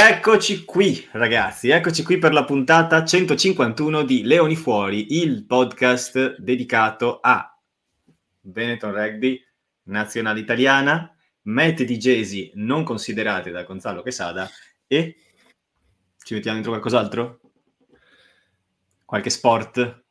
Eccoci qui, ragazzi, eccoci qui per la puntata 151 di Leoni Fuori, il podcast dedicato a Benetton Rugby, nazionale italiana, mete di Gesi non considerate da Gonzalo Quesada e ci mettiamo dentro qualcos'altro? Qualche sport?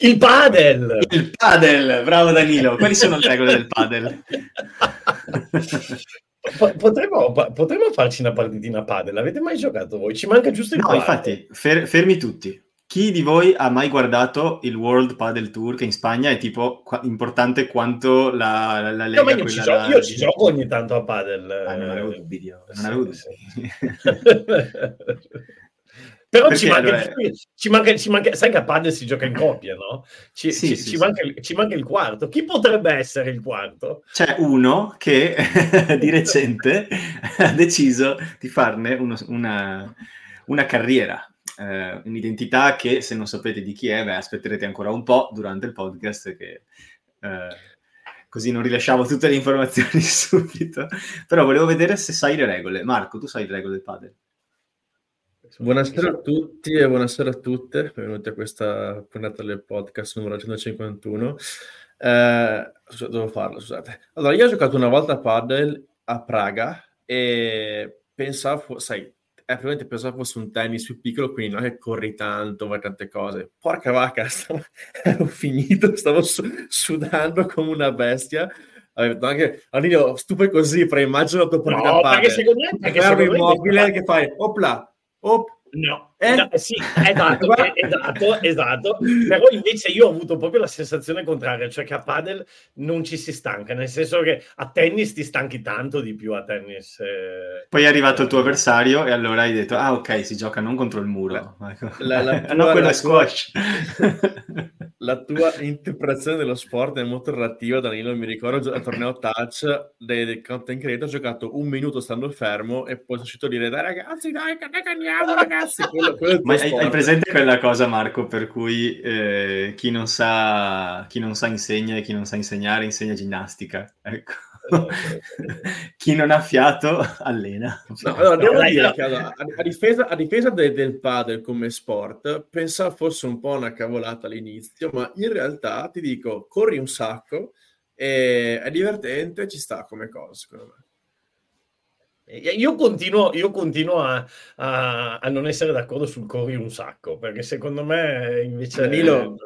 Il padel! Il padel, bravo Danilo. Quali sono le regole del padel? Potremmo, potremmo, farci una partitina padel. Avete mai giocato voi? Ci manca giusto il No, padel. infatti, fer- fermi tutti. Chi di voi ha mai guardato il World Padel Tour che in Spagna è tipo qu- importante quanto la, la, la Lega? No, io, ci gioco, io ci gioco ogni tanto a padel. Ah, non avevo dubbi, non avevo dubbi. Però ci manca, allora... ci, manca, ci manca, sai che a padel si gioca in coppia, no? Ci, sì, ci, sì, ci, sì. Manca, ci, Manca, il quarto. Chi potrebbe essere il quarto? C'è uno che di recente ha deciso di farne uno, una, una, carriera, eh, un'identità che se non sapete di chi è, beh, aspetterete ancora un po' durante il podcast che... Eh, così non rilasciamo tutte le informazioni subito. Però volevo vedere se sai le regole. Marco, tu sai le regole del padel? Buonasera a tutti e buonasera a tutte, benvenuti a questa puntata del podcast numero 151. Eh, devo farlo, scusate. Allora, io ho giocato una volta a paddle a Praga e pensavo, sai, eh, probabilmente pensavo fosse un tennis più piccolo, quindi non è che corri tanto, vai tante cose. Porca vacca, stavo, ero finito, stavo su- sudando come una bestia. Anche, Anilio, stupe così, però immagino partita no, perché secondo me... Perché secondo immobile che fai, opla, op, No, eh? no, sì, esatto, esatto, esatto. Però invece io ho avuto proprio la sensazione contraria, cioè che a padel non ci si stanca, nel senso che a tennis ti stanchi tanto di più a tennis. Eh... Poi è arrivato il tuo avversario e allora hai detto, ah ok, si gioca non contro il muro. La, la tua, no, quello è squash. la tua interpretazione dello sport è molto relativa, Danilo, mi ricordo al torneo touch del, del content creator, ho giocato un minuto stando fermo e poi sono uscito a dire, dai ragazzi, dai, che andiamo ragazzi ragazzi, quello, quello Ma hai, hai, presente quella cosa, Marco, per cui eh, chi, non sa, chi non sa insegna e chi non sa insegnare insegna ginnastica? Ecco. Chi non ha fiato allena. No, allora, devo dire che allora, a, difesa, a difesa de, del padel come sport, pensavo fosse un po' una cavolata all'inizio, ma in realtà ti dico, corri un sacco, e è divertente, ci sta come cosa, secondo me. Io continuo, io continuo a, a, a, non essere d'accordo sul corri un sacco, perché secondo me invece... Danilo,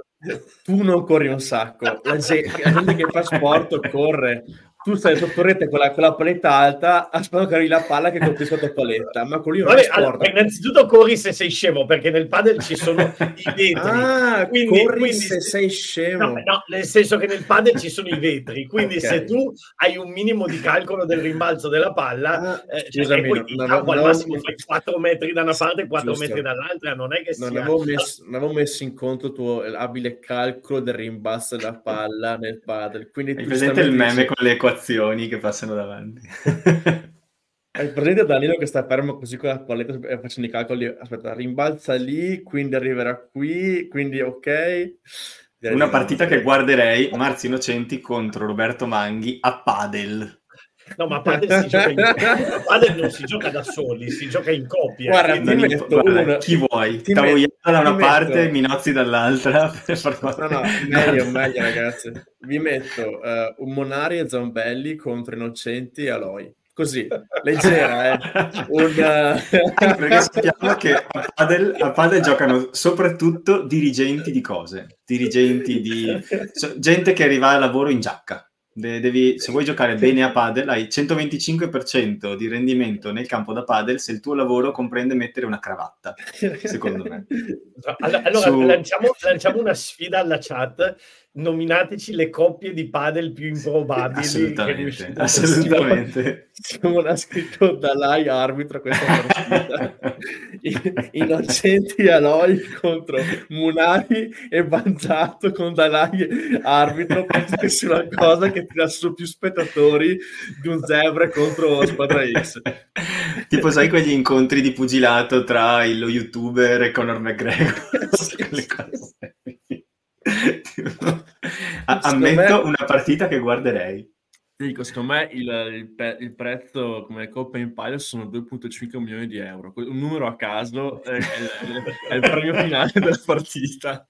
tu non corri un sacco, la gente, la gente che fa sport corre, tu stai sotto rete con la, con la paletta alta aspettando che arrivi la palla che colpisca la tua paletta ma con lì Vabbè, allora, innanzitutto corri se sei scemo perché nel padel ci sono i vetri ah, quindi, corri quindi, se sei scemo no, no, nel senso che nel padel ci sono i vetri quindi okay. se tu hai un minimo di calcolo del rimbalzo della palla ah, eh, cioè, scusami, poi non, non, al massimo fai 4 metri da una parte e 4 giusto. metri dall'altra non è che non sia avevo messo, non avevo messo in conto il tuo abile calcolo del rimbalzo della palla nel padel quindi hai presente il meme con le equazioni equazioni che passano davanti. Hai presente Danilo che sta fermo così con la palletta facendo i calcoli? Aspetta, rimbalza lì, quindi arriverà qui, quindi ok. Una partita che guarderei, Marzi Innocenti contro Roberto Manghi a padel. No, ma a padel, si gioca in... padel non si gioca da soli, si gioca in coppia. Guarda, ti metto guarda, chi vuoi? Tavogliata da una parte, metto... Minozzi dall'altra. No, no, meglio, meglio ragazzi. Vi metto uh, un Monari e Zambelli contro Innocenti e Aloi. Così, leggera, eh. Un, uh... perché sappiamo che a padel, a padel giocano soprattutto dirigenti di cose, dirigenti di... gente che arriva al lavoro in giacca Devi, se vuoi giocare bene a padel, hai 125% di rendimento nel campo da padel se il tuo lavoro comprende mettere una cravatta, secondo me. Allora, Su... lanciamo, lanciamo, una sfida alla chat. Nominateci le coppie di padel più improbabili. Assolutamente. assolutamente. Simone ha scritto Dalai arbitro questa partita. Innocenti Aloi contro Munari e Banzato con Dalai arbitro. Penso che sia una cosa che tira su più spettatori di un Zebra contro Squadra X. tipo, sai quegli incontri di pugilato tra lo youtuber e Conor McGregor? Ammetto me... una partita che guarderei. Ti dico, secondo me il, il, il prezzo come Coppa Empire sono 2.5 milioni di euro. Un numero a caso è, è, è il premio finale della partita.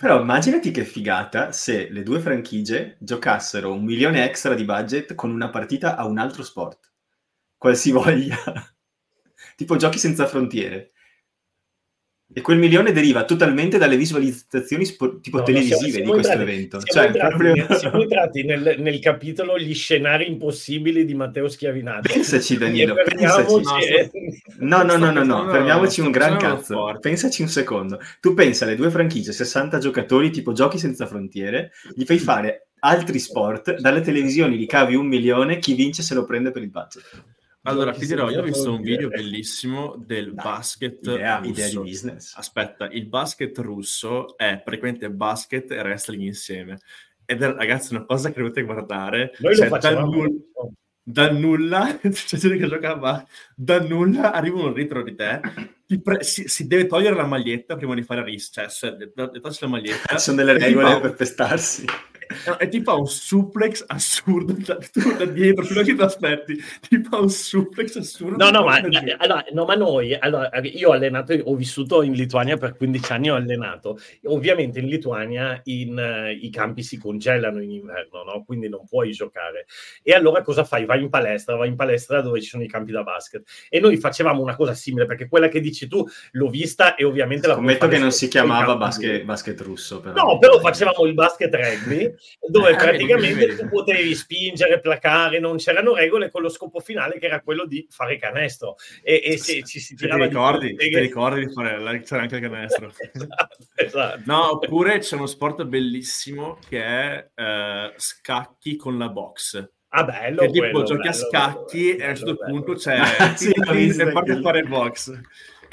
Però immaginati che figata se le due franchigie giocassero un milione extra di budget con una partita a un altro sport, qualsivoglia, tipo giochi senza frontiere. E quel milione deriva totalmente dalle visualizzazioni spo- tipo no, televisive siamo, siamo di questo entrati, evento. Siamo, cioè, entrati, proprio... siamo entrati nel, nel, capitolo Gli scenari impossibili di Matteo Schiavinato. Pensaci, Danilo. Pensaci. No, no, no, no, no, fermiamoci un gran cazzo. Pensaci un secondo. Tu pensa alle due franchigie, 60 giocatori, tipo giochi senza frontiere, gli fai fare altri sport, dalle televisioni li cavi un milione, chi vince se lo prende per il budget. Allora, ti dirò, io ho visto un video bellissimo del Dai, basket idea, russo. Idea di business. Aspetta, il basket russo è praticamente basket e wrestling insieme. Ed è, ragazzi, una cosa che dovete guardare. Noi cioè, lo facciamo. Dal, nulla, dal nulla, c'è gente che giocava da nulla, arriva uno dietro di te, pre- si, si, deve togliere la maglietta prima di fare ris, cioè, se, de- la maglietta. Sono delle regole per È tipo un suplex assurdo da, da dietro, fino a che ti aspetti, tipo un suplex assurdo. No, no, ma, allora, no, ma noi, allora, io ho allenato, ho vissuto in Lituania per 15 anni, ho allenato. Ovviamente in Lituania in, uh, i campi si congelano in inverno, no? quindi non puoi giocare. E allora cosa fai? Vai in palestra, vai in palestra dove ci sono i campi da basket. E noi facevamo una cosa simile, perché quella che dici tu l'ho vista e ovviamente la... Scommetto che non si chiamava basket, basket russo. Però. No, però facevamo il basket rugby dove eh, praticamente tu potevi spingere, placare, non c'erano regole con lo scopo finale che era quello di fare canestro. E, e se ci si tirava ti ricordi, di... ti ricordi di fare c'era anche il canestro. esatto, esatto. No, oppure c'è uno sport bellissimo che è uh, scacchi con la box. Ah, bello, che tipo quello, giochi bello, a scacchi bello, e a un certo bello, punto c'è sì, sì, parte a fare box.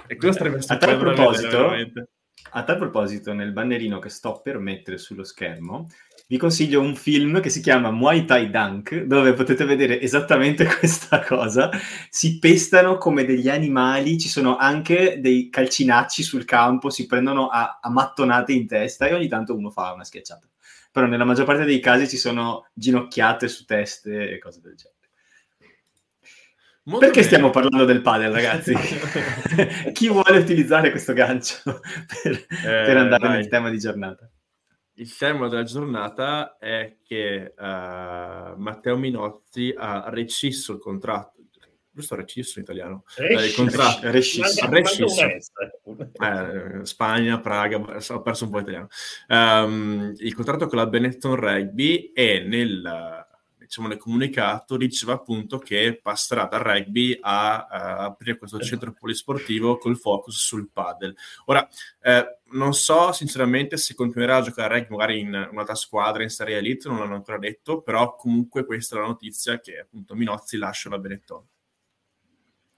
E questo sarebbe a tal proposito, a tal proposito, nel bannerino che sto per mettere sullo schermo, vi consiglio un film che si chiama Muay Thai Dunk, dove potete vedere esattamente questa cosa. Si pestano come degli animali, ci sono anche dei calcinacci sul campo, si prendono a, a mattonate in testa e ogni tanto uno fa una schiacciata. Però nella maggior parte dei casi ci sono ginocchiate su teste e cose del genere. Molto Perché bene. stiamo parlando del padel, ragazzi? Chi vuole utilizzare questo gancio per, eh, per andare dai. nel tema di giornata? Il tema della giornata è che uh, Matteo Minozzi ha recisso il contratto giusto? Recisso in italiano? Eh, il contratto recisso, recisso. Eh, Spagna, Praga ho perso un po' italiano. Um, il contratto con la Benetton Rugby e nel diciamo, nel comunicato diceva appunto che passerà dal rugby a, a aprire questo esatto. centro polisportivo col focus sul paddle. Ora, eh, non so sinceramente se continuerà a giocare a rugby magari in un'altra squadra in Serie Elite, non l'hanno ancora detto, però comunque questa è la notizia che appunto Minozzi lascia la Benetton.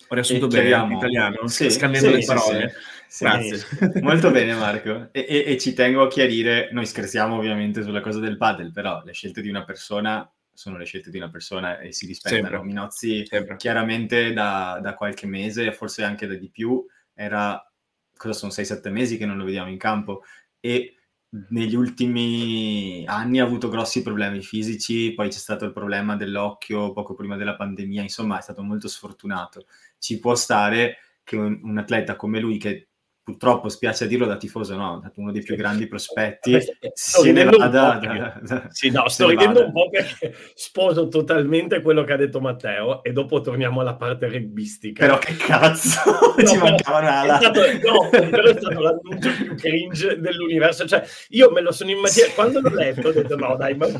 Ho riassunto bene in italiano, sì, scannando sì, le parole. Sì, Grazie. Molto bene Marco. E, e, e, ci tengo a chiarire, noi scherziamo ovviamente sulla cosa del paddle, però le scelte di una persona sono le scelte di una persona e si rispettano. Minozzi Sempre. chiaramente da, da, qualche mese, forse anche da di più, era, cosa sono 6-7 mesi che non lo vediamo in campo e negli ultimi anni ha avuto grossi problemi fisici, poi c'è stato il problema dell'occhio poco prima della pandemia, insomma è stato molto sfortunato. Ci può stare che un, un atleta come lui che purtroppo spiace dirlo da tifoso, no, uno dei più grandi prospetti, se ne vada... Da, da, sì, no, sto ridendo un po' perché sposo totalmente quello che ha detto Matteo e dopo torniamo alla parte rugbistica. Però che cazzo, no, ci mancava una No, però è stato l'annuncio più cringe dell'universo, cioè io me lo sono immaginato, quando l'ho letto ho detto no dai, ma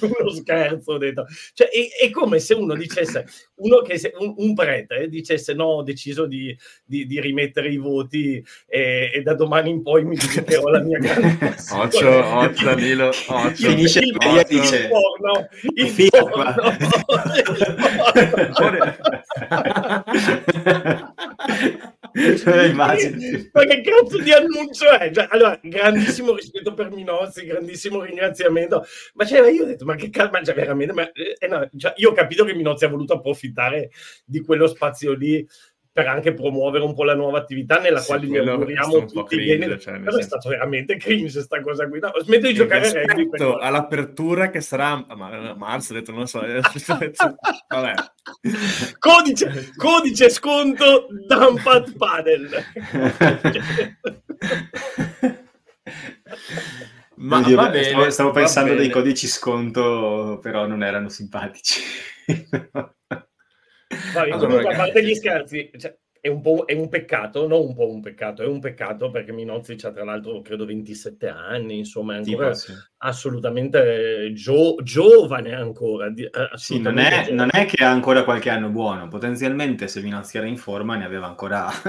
uno scherzo, ho detto, cioè è, è come se uno dicesse, uno che se, un, un prete dicesse no, ho deciso di, di, di rimettere i voti e, e, da domani in poi mi dedicherò alla mia grande Occhio, occhio Danilo, occhio. Finisce il, il, dice porno, il porno. Ma che cazzo di annuncio è? Cioè, allora, grandissimo rispetto per Minozzi, grandissimo ringraziamento. Ma cioè, io ho detto, ma che cazzo, ma cioè, veramente, ma, eh, no, cioè, io ho capito che Minozzi ha voluto approfittare di quello spazio lì per anche promuovere un po' la nuova attività nella sì, quale gli auguriamo tutti bene. Cioè, Però è stato veramente cringe questa cosa qui. No, smetto di giocare a rugby. all'apertura che sarà a ma, marzo, ho detto, non so. Vabbè. Codice, codice sconto Dumpat Padel. Ma Dio, vabbè, stavo, stavo pensando dei codici sconto, però non erano simpatici. Vabbè, allora, comunque, a parte gli scherzi, cioè, è un, po', è un peccato, non un po' un peccato, è un peccato perché Minozzi ha tra l'altro credo 27 anni, insomma è ancora sì, sì. assolutamente gio- giovane ancora. Assolutamente sì, non è, non è, che ha ancora qualche anno buono, potenzialmente se Minozzi era in forma ne aveva ancora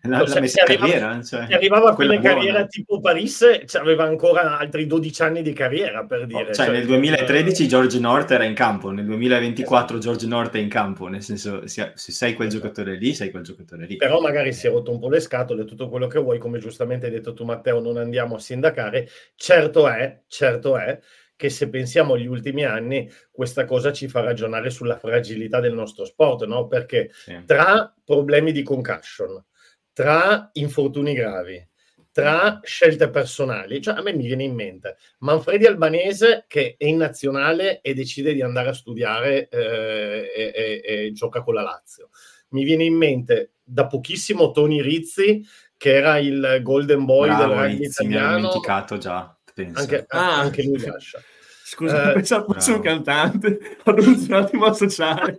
la, no, la messa in carriera. Cioè, se arrivava a quella carriera tipo Paris, aveva ancora altri 12 anni di carriera per dire. Oh, cioè, cioè, nel 2013 George North era in campo, nel 2024 George North è in campo, nel senso se sei quel giocatore lì, sei quel giocatore lì. Però magari si è rotto un po' le scatole, tutto quello che vuoi, come giustamente hai detto tu Matteo, non andiamo a sindacare. Certo è, certo è che se pensiamo agli ultimi anni, questa cosa ci fa ragionare sulla fragilità del nostro sport, no? Perché sì. tra problemi di concussion, tra infortuni gravi, tra scelte personali, cioè a me mi viene in mente Manfredi Albanese che è in nazionale e decide di andare a studiare eh, e, e, e gioca con la Lazio mi viene in mente da pochissimo Tony Rizzi, che era il golden boy Bravo, del rugby Rizzi, italiano. Mi dimenticato già, penso. Anche, ah, anche lui lascia. Scusa, eh, pensavo fosse un cantante, ho dovuto un attimo associare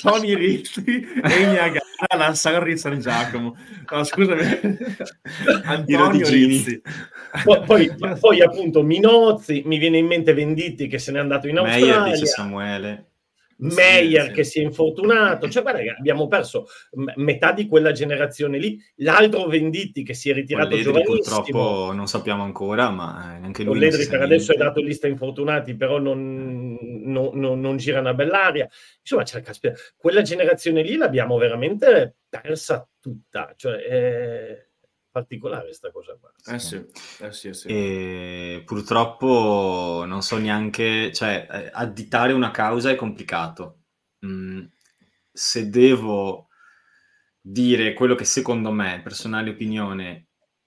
Tony Rizzi e Niagara alla San San Giacomo. No, scusami, Antonio Rizzi. Poi, poi, poi, appunto Minozzi, mi viene in mente Venditti che se n'è andato in Australia. Meyer dice Samuele. Meyer sì, sì. che si è infortunato, cioè guarda abbiamo perso metà di quella generazione lì, l'altro Venditti che si è ritirato Ledri, giovanissimo. Purtroppo non sappiamo ancora, ma anche lui Ledri per adesso è dato lista infortunati, però non, non, non, non gira una bell'aria. Insomma, cioè, caspita, quella generazione lì l'abbiamo veramente persa tutta, cioè è particolare questa cosa qua. Eh sì, eh sì, eh sì. E purtroppo non so neanche, cioè eh, additare una causa è complicato. Mm, se devo dire quello che secondo me, personale opinione,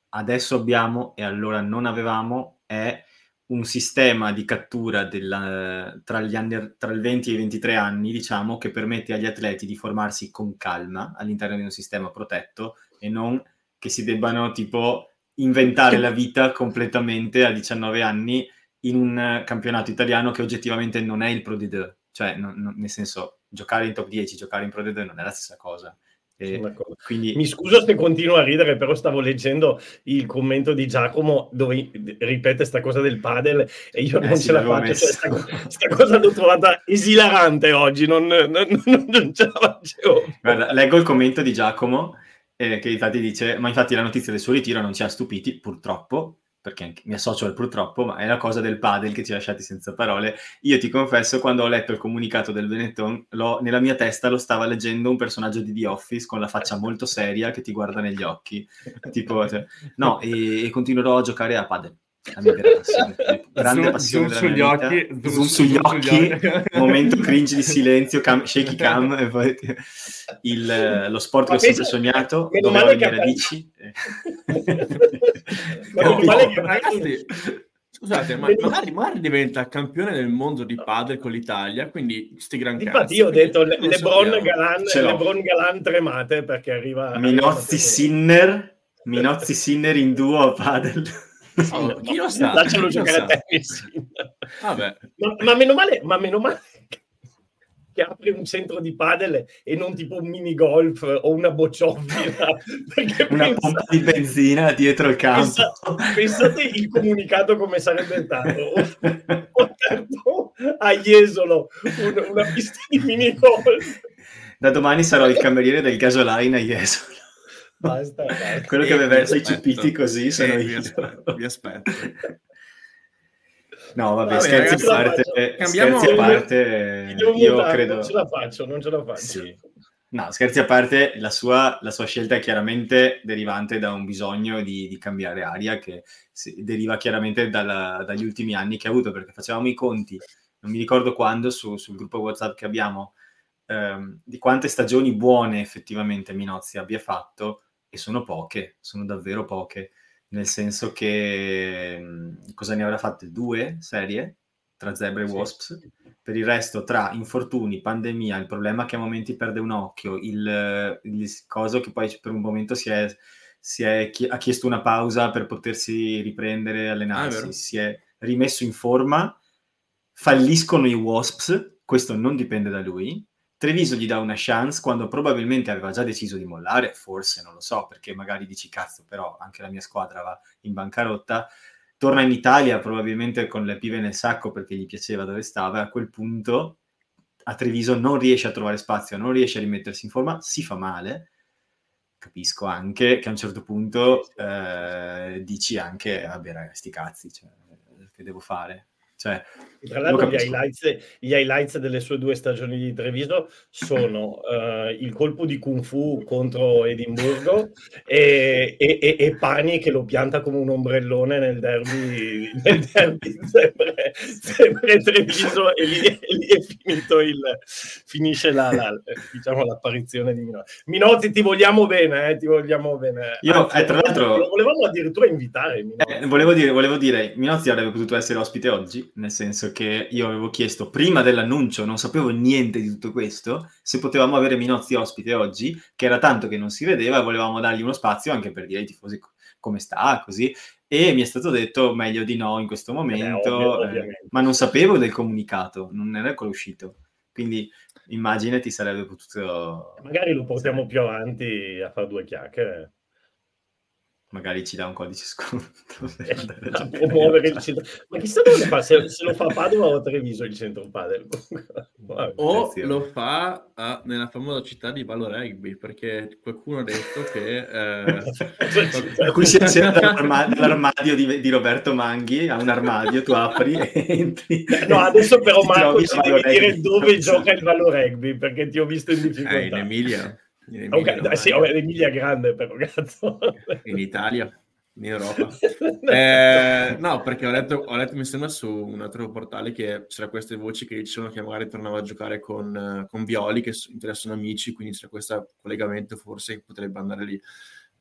adesso abbiamo e allora non avevamo, è un sistema di cattura della, tra, anni, tra, il 20 e i 23 anni, diciamo, che permette agli atleti di formarsi con calma all'interno di un sistema protetto e non che si debbano tipo inventare la vita completamente a 19 anni in un campionato italiano che oggettivamente non è il Pro D2, cioè no, no, nel senso giocare in top 10, giocare in Pro D2 non è la stessa cosa. Quindi... Mi scuso se continuo a ridere, però stavo leggendo il commento di Giacomo dove ripete questa cosa del padel e io eh, non ce la faccio. Cioè, questa, cosa l'ho trovata esilarante oggi, non, non, non, non ce la facevo. Guarda, leggo il commento di Giacomo eh, che infatti dice, ma infatti la notizia del suo ritiro non ci ha stupiti, purtroppo, perché mi associo al purtroppo, ma è la cosa del padel che ci ha lasciati senza parole. Io ti confesso, quando ho letto il comunicato del Benetton, nella mia testa lo stava leggendo un personaggio di The Office con la faccia molto seria che ti guarda negli occhi. tipo, cioè, no, e, e continuerò a giocare a padel la mia vera passione, grande zoom, passione zoom sugli occhi, zoom, zoom, sugli occhi, momento cringe di silenzio, cam, shaky cam, e poi il, lo sport che ho sempre sognato, dove ho le mie radici. ragazzi, Scusate, ma magari, magari, diventa campione del mondo di padel con l'Italia, quindi sti gran cazzi. Infatti io ho detto Le, Lebron, Galan, Lebron Galan tremate perché arriva... Minozzi Sinner, Minozzi Sinner in duo a padel. Oh, chi lo sa? Lascialo chi giocare a tennis. Vabbè. Ma, ma, meno male, ma meno male che apri un centro di padel e non tipo un mini golf o una bocciofila. una pensa... pompa di benzina dietro il campo. Pensate, pensate il comunicato come sarebbe stato. Ho aperto a Jesolo una, una pista di mini golf. Da domani sarò il cameriere del gasoline a Jesolo. Basta, basta. Quello che aveva i cipiti così sono io. Vi aspetto. Vi aspetto. No, vabbè, vabbè scherzi a parte. Cambiamo... Scherzi a parte, io mutare, credo... Non ce la faccio, non ce la faccio. Sì. No, scherzi a parte, la sua, la sua, scelta è chiaramente derivante da un bisogno di, di cambiare aria che si, deriva chiaramente dalla, dagli ultimi anni che ha avuto, perché facevamo i conti, non mi ricordo quando, su, sul gruppo WhatsApp che abbiamo, ehm, di quante stagioni buone effettivamente Minozzi abbia fatto, e sono poche, sono davvero poche, nel senso che mh, cosa ne avrà fatte? Due serie tra Zebra e sì. Wasps? Per il resto, tra infortuni, pandemia, il problema che a momenti perde un occhio, il, il coso che poi per un momento si è, si è ha chiesto una pausa per potersi riprendere, allenarsi, ah, si è rimesso in forma, falliscono i Wasps, questo non dipende da lui, Treviso gli dà una chance quando probabilmente aveva già deciso di mollare, forse non lo so, perché magari dici cazzo, però anche la mia squadra va in bancarotta. Torna in Italia probabilmente con le pive nel sacco perché gli piaceva dove stava e a quel punto a Treviso non riesce a trovare spazio, non riesce a rimettersi in forma, si fa male. Capisco anche che a un certo punto eh, dici anche, vabbè ragazzi, sti cazzi, cioè, che devo fare? Cioè, Tra l'altro gli highlights, gli highlights, delle sue due stagioni di Treviso sono uh, il colpo di Kung Fu contro Edimburgo e, e, e, e, Pani che lo pianta come un ombrellone nel derby, nel derby sempre, sempre Treviso e lì, lì, è finito il finisce la, la, diciamo, l'apparizione di Minotti. Minotti ti vogliamo bene, eh, ti vogliamo bene. Io Anzi, eh, tra l'altro lo volevamo addirittura invitare. Eh, volevo, dire, volevo dire, Minotti avrebbe potuto essere ospite oggi nel senso che io avevo chiesto prima dell'annuncio, non sapevo niente di tutto questo, se potevamo avere Minozzi ospite oggi, che era tanto che non si vedeva, volevamo dargli uno spazio anche per dire ai tifosi come sta, così, e mi è stato detto meglio di no in questo momento, eh, ovvio, ma non sapevo del comunicato, non era ancora uscito, quindi immagine ti sarebbe potuto... Magari lo portiamo più avanti a fare due chiacchiere magari ci dà un codice sconto per a promuovere il centro. Ma chissà dove fa, se, se, lo fa a Padova o a Treviso il centro padel. o lo fa a, nella famosa città di Valo Rugby, perché qualcuno ha detto che... Eh, a cui si accende l'armadio, di, di, Roberto Manghi, a un armadio, tu apri e entri. No, adesso però Marco ci devi dire dove gioca il Valo Rugby, perché ti ho visto in difficoltà. Eh, in Emilia. In Emilia, okay, sì, oh, Emilia è grande però, cazzo. In Italia, in Europa. eh, no, perché ho letto, ho letto, mi sembra, su un altro portale che c'era queste voci che dicevano che magari tornava a giocare con, con Violi, che sono amici, quindi c'è questo collegamento forse che potrebbe andare lì.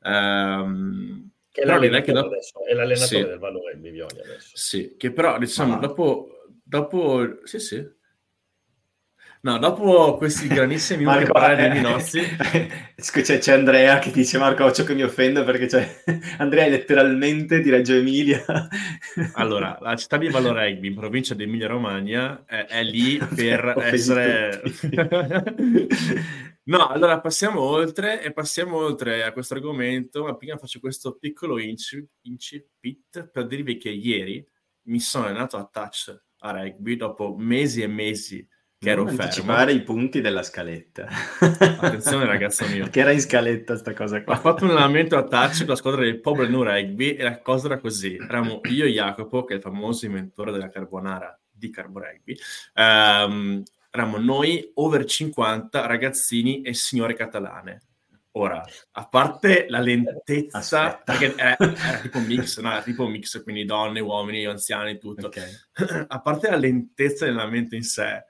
Um, che è l'allenatore, che dopo... adesso, è l'allenatore sì. del valore di Violi adesso. Sì, che però diciamo, ah. dopo, dopo... Sì, sì No, dopo questi grandissimi minuti Marco, parlare eh, di Minozzi... c'è, c'è, Andrea che dice Marco Occio che mi offendo perché c'è... Andrea è letteralmente di Reggio Emilia. allora, la città di Valoregbi, in provincia di Emilia Romagna, è, è lì per essere... no, allora passiamo oltre e passiamo oltre a questo argomento, ma prima faccio questo piccolo incipit per dirvi che ieri mi sono allenato a touch a rugby dopo mesi e mesi che ero non anticipare i punti della scaletta. Attenzione ragazzo mio. che era in scaletta sta cosa qua. Ho fatto un allenamento a touch con la squadra del Poblano Rugby e la cosa era così. Eravamo io e Jacopo, che è il famoso inventore della carbonara di Carbo Rugby. Um, eravamo noi over 50 ragazzini e signore catalane. Ora, a parte la lentezza, perché era, era, tipo mix, no? Era tipo mix, quindi donne, uomini, anziani, tutto. Okay. A parte la lentezza dell'allenamento in sé,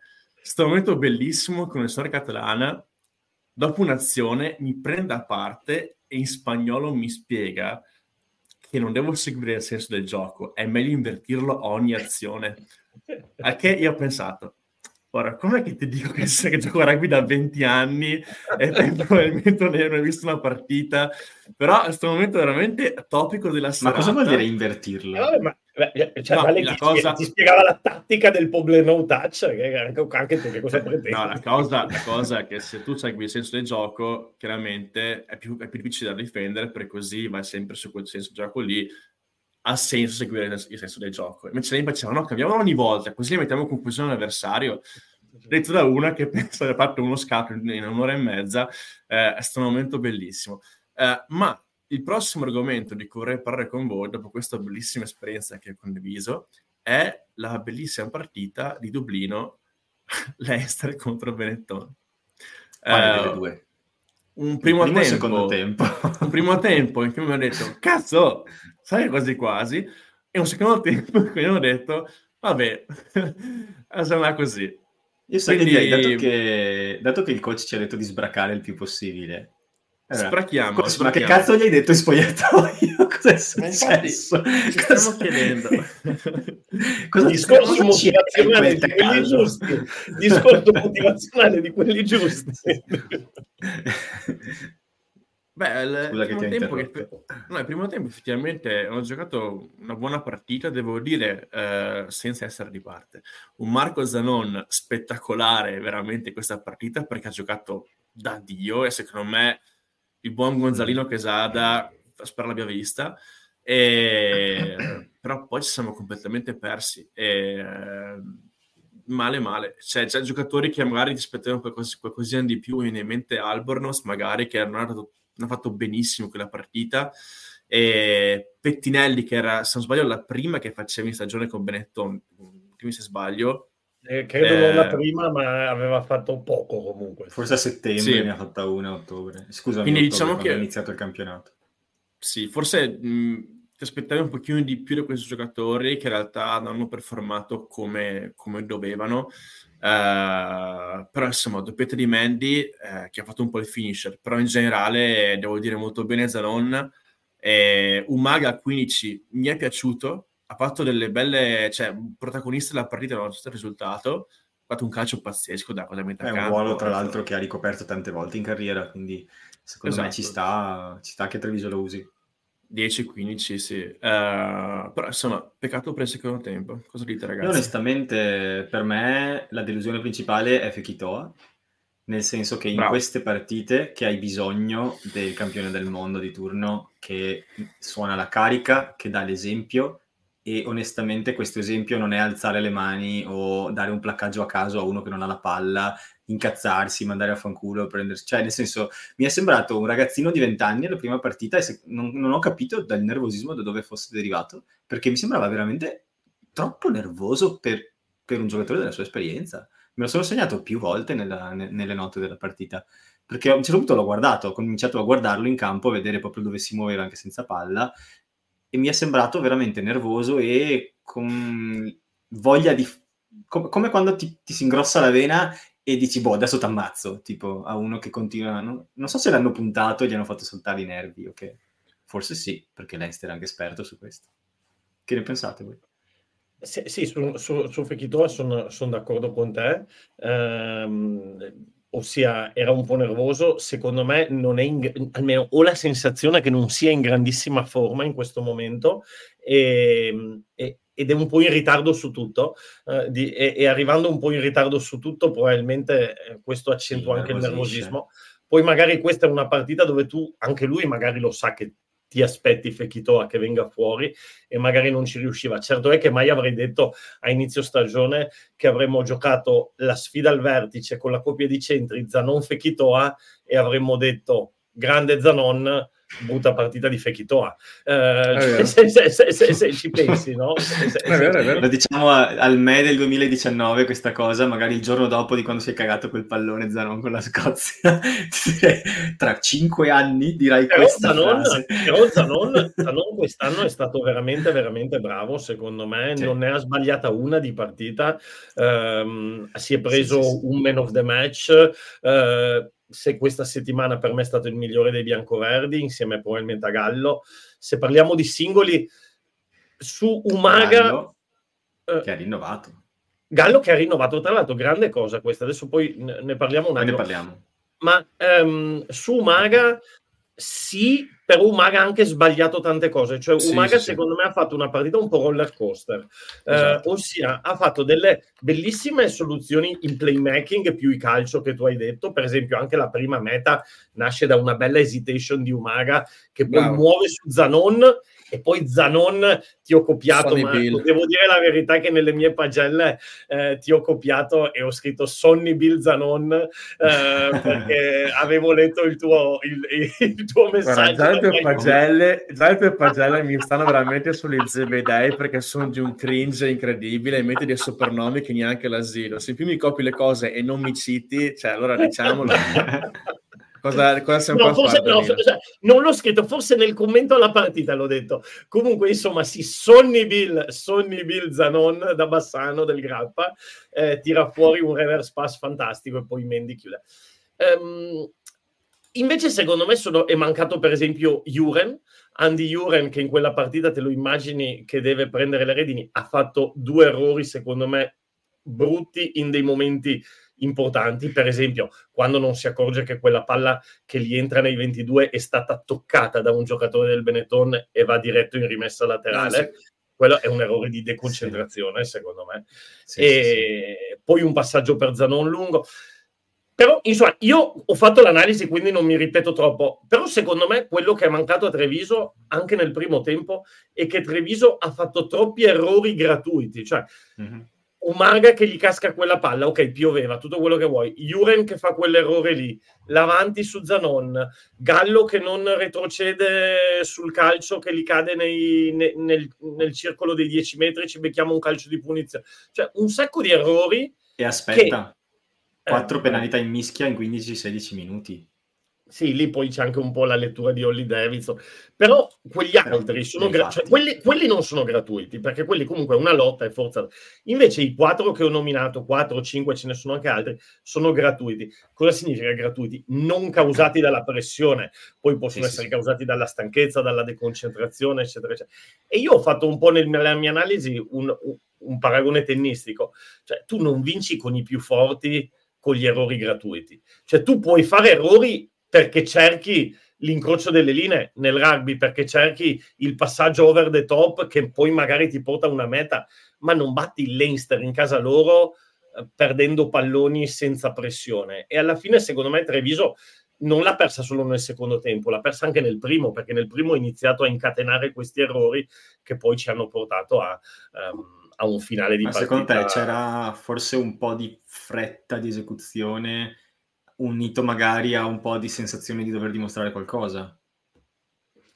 questo momento bellissimo con il storia catalana, dopo un'azione mi prende a parte e in spagnolo mi spiega che non devo seguire il senso del gioco, è meglio invertirlo a ogni azione. A che io ho pensato, Ora, com'è che ti dico che, che gioco a rugby da 20 anni e probabilmente non hai mai visto una partita, però questo momento è veramente topico della serata. Ma cosa vuol dire invertirlo? Eh, ma, cioè, no, ti, cosa... ti, spiegava la tattica del no touch, che anche, anche tu che cosa pretendi? No, la cosa, la cosa, è che se tu segui il senso del gioco, chiaramente è più, è più difficile da difendere, perché così vai sempre su quel senso del gioco lì, ha senso seguire il senso del gioco. Invece lei faceva, no, cambiamolo ogni volta, così mettiamo in confusione l'avversario. Detto da una che pensa di aver fatto uno scatto in un'ora e mezza, eh, è stato un momento bellissimo. Eh, ma il prossimo argomento di cui vorrei parlare con voi, dopo questa bellissima esperienza che ho condiviso, è la bellissima partita di Dublino, Leicester contro Benetton. Quale uh, due? Un primo, primo tempo, tempo. un primo tempo in cui mi hanno detto, cazzo, sai quasi quasi, e un secondo tempo in cui mi hanno detto, vabbè, sarà così. Io so Quindi... direi, dato che, dato che il coach ci ha detto di sbracare il più possibile, Sbrachiamo, cosa, Ma che cazzo gli hai detto in spogliatoio? Cosa è successo? Cosa stiamo chiedendo? cosa discorso motivazionale di quelli giusti. Discorso motivazionale di quelli giusti. Beh, il, Scusa primo tempo che, no, il primo tempo effettivamente ho giocato una buona partita, devo dire, eh, senza essere di parte. Un Marco Zanon spettacolare veramente questa partita perché ha giocato da Dio e secondo me il buon Gonzalino Quesada spero l'abbia vista. E, però poi ci siamo completamente persi. E, male male. Cioè, c'è giocatori che magari ti aspettavano qualcosa, qualcosina di più, viene in mente Albornoz, magari, che non ha, non ha fatto benissimo quella partita. E Pettinelli, che era, se non sbaglio, la prima che facevi in stagione con Benetton, se sbaglio. Eh, credo eh, non la prima, ma aveva fatto poco comunque. Forse a settembre sì. ne ha fatta una a ottobre. Scusami, Quindi diciamo che è iniziato il campionato. Sì, forse mh, ti aspettavi un pochino di più da questi giocatori che in realtà non hanno performato come, come dovevano. Uh, però insomma, doppietta di Mandy eh, che ha fatto un po' il finisher, però in generale devo dire molto bene Zanon. Eh, Umaga 15 mi è piaciuto, ha fatto delle belle, cioè protagonista della partita nonostante il risultato, ha fatto un calcio pazzesco da cosa metà È un ruolo tra l'altro che ha ricoperto tante volte in carriera, quindi secondo esatto. me ci esatto. sta, ci sta che Treviso lo usi. 10-15, sì. Uh, però insomma, peccato per il secondo tempo. Cosa dite, ragazzi? Io, onestamente, per me la delusione principale è Fekitoa, nel senso che in Bravo. queste partite che hai bisogno del campione del mondo di turno che suona la carica, che dà l'esempio e onestamente questo esempio non è alzare le mani o dare un placcaggio a caso a uno che non ha la palla incazzarsi, mandare a fanculo, prendersi... Cioè, nel senso, mi è sembrato un ragazzino di vent'anni alla prima partita e se... non, non, ho capito dal nervosismo da dove fosse derivato, perché mi sembrava veramente troppo nervoso per, per un giocatore della sua esperienza. Me lo sono segnato più volte nella, ne, nelle note della partita, perché a un certo punto l'ho guardato, ho cominciato a guardarlo in campo, a vedere proprio dove si muoveva anche senza palla, e mi è sembrato veramente nervoso e con voglia di... Com- come quando ti, ti si ingrossa la vena e dici, boh, adesso ti ammazzo, tipo a uno che continua, no? non so se l'hanno puntato e gli hanno fatto saltare i nervi, ok? Forse sì, perché Lester è anche esperto su questo. Che ne pensate voi? Sì, su, su, su sono son d'accordo con te, ehm, ossia era un po' nervoso, secondo me non è, in, almeno ho la sensazione che non sia in grandissima forma in questo momento e, ehm, e ed è un po' in ritardo su tutto eh, di, e, e, arrivando un po' in ritardo su tutto probabilmente eh, questo accentua sì, anche il nervosismo. Poi magari questa è una partita dove tu anche lui magari lo sa che ti aspetti Fekitoa che venga fuori e magari non ci riusciva. Certo è che mai avrei detto a inizio stagione che avremmo giocato la sfida al vertice con la coppia di centri Zanon Fekitoa e avremmo detto grande Zanon butta partita di Fekitoa. Uh, se, se, se, se, ci pensi, no? Lo diciamo al me del 2019 questa cosa, magari il giorno dopo di quando si è cagato quel pallone Zanon con la Scozia. Tra cinque anni dirai però questa Zanon, frase. Però Zanon, Zanon quest'anno è stato veramente, veramente bravo, secondo me. Sì. Non ne ha sbagliata una di partita. Um, si è preso sì, sì, un man of the match. Uh, se questa settimana per me è stato il migliore dei biancoverdi, insieme probabilmente a Gallo. Se parliamo di singoli, su Umaga... Gallo, eh, che ha rinnovato. Gallo che ha rinnovato, tra l'altro, grande cosa questa. Adesso poi ne parliamo un attimo. Ne parliamo. Ma um, su Umaga sì, però Umaga ha anche sbagliato tante cose. Cioè, sì, Umaga, sì, secondo sì. me, ha fatto una partita un po' roller coaster, eh, esatto. eh, ossia ha fatto delle bellissime soluzioni in playmaking più i calcio che tu hai detto. Per esempio, anche la prima meta nasce da una bella hesitation di Umaga che poi Bravo. muove su Zanon e poi Zanon ti ho copiato, ma devo dire la verità che nelle mie pagelle eh, ti ho copiato e ho scritto Sonny Bill Zanon eh, perché avevo letto il tuo, il, il tuo messaggio. Guarda, già, le tue pagelle, già le tue pagelle mi stanno veramente sugli zebedei perché sono di un cringe incredibile e metti dei soprannomi che neanche l'asilo. Se più mi copi le cose e non mi citi, cioè allora diciamolo. Cosa, cosa stiamo no, forse, no, cioè, non l'ho scritto, forse nel commento alla partita l'ho detto. Comunque, insomma, sì, Sonny Bill, Sonny Bill Zanon da Bassano del Grappa eh, tira fuori un reverse pass fantastico e poi Mendy chiude. Um, invece, secondo me, sono, è mancato per esempio Juren, Andy Juren, che in quella partita te lo immagini che deve prendere le redini, ha fatto due errori, secondo me, brutti in dei momenti importanti, per esempio quando non si accorge che quella palla che gli entra nei 22 è stata toccata da un giocatore del Benetton e va diretto in rimessa laterale. No, sì. Quello è un errore di deconcentrazione, sì. secondo me. Sì, e poi un passaggio per Zanon lungo. Però, insomma, io ho fatto l'analisi, quindi non mi ripeto troppo. Però, secondo me, quello che è mancato a Treviso, anche nel primo tempo, è che Treviso ha fatto troppi errori gratuiti. Cioè, mm-hmm Umaga che gli casca quella palla, ok, pioveva, tutto quello che vuoi. Juren che fa quell'errore lì, l'avanti su Zanon, Gallo che non retrocede sul calcio, che gli cade nei, ne, nel, nel, circolo dei 10 metri, ci becchiamo un calcio di punizione. Cioè, un sacco di errori. E aspetta, che... quattro eh, penalità in mischia in 15-16 minuti. Sì, lì poi c'è anche un po' la lettura di Holly Davidson, però quegli altri sono gra- cioè, quelli, quelli, non sono gratuiti, perché quelli comunque è una lotta e forza. Invece i quattro che ho nominato, quattro o cinque, ce ne sono anche altri, sono gratuiti. Cosa significa gratuiti? Non causati dalla pressione, poi possono sì, essere sì. causati dalla stanchezza, dalla deconcentrazione, eccetera, eccetera. E io ho fatto un po' nella mia analisi un, un paragone tennistico, cioè tu non vinci con i più forti con gli errori gratuiti, cioè tu puoi fare errori perché cerchi l'incrocio delle linee nel rugby, perché cerchi il passaggio over the top che poi magari ti porta a una meta, ma non batti il Leinster in casa loro eh, perdendo palloni senza pressione. E alla fine, secondo me, Treviso non l'ha persa solo nel secondo tempo, l'ha persa anche nel primo, perché nel primo ha iniziato a incatenare questi errori che poi ci hanno portato a, um, a un finale di Ma partita. Secondo te c'era forse un po' di fretta di esecuzione? Unito magari a un po' di sensazione di dover dimostrare qualcosa.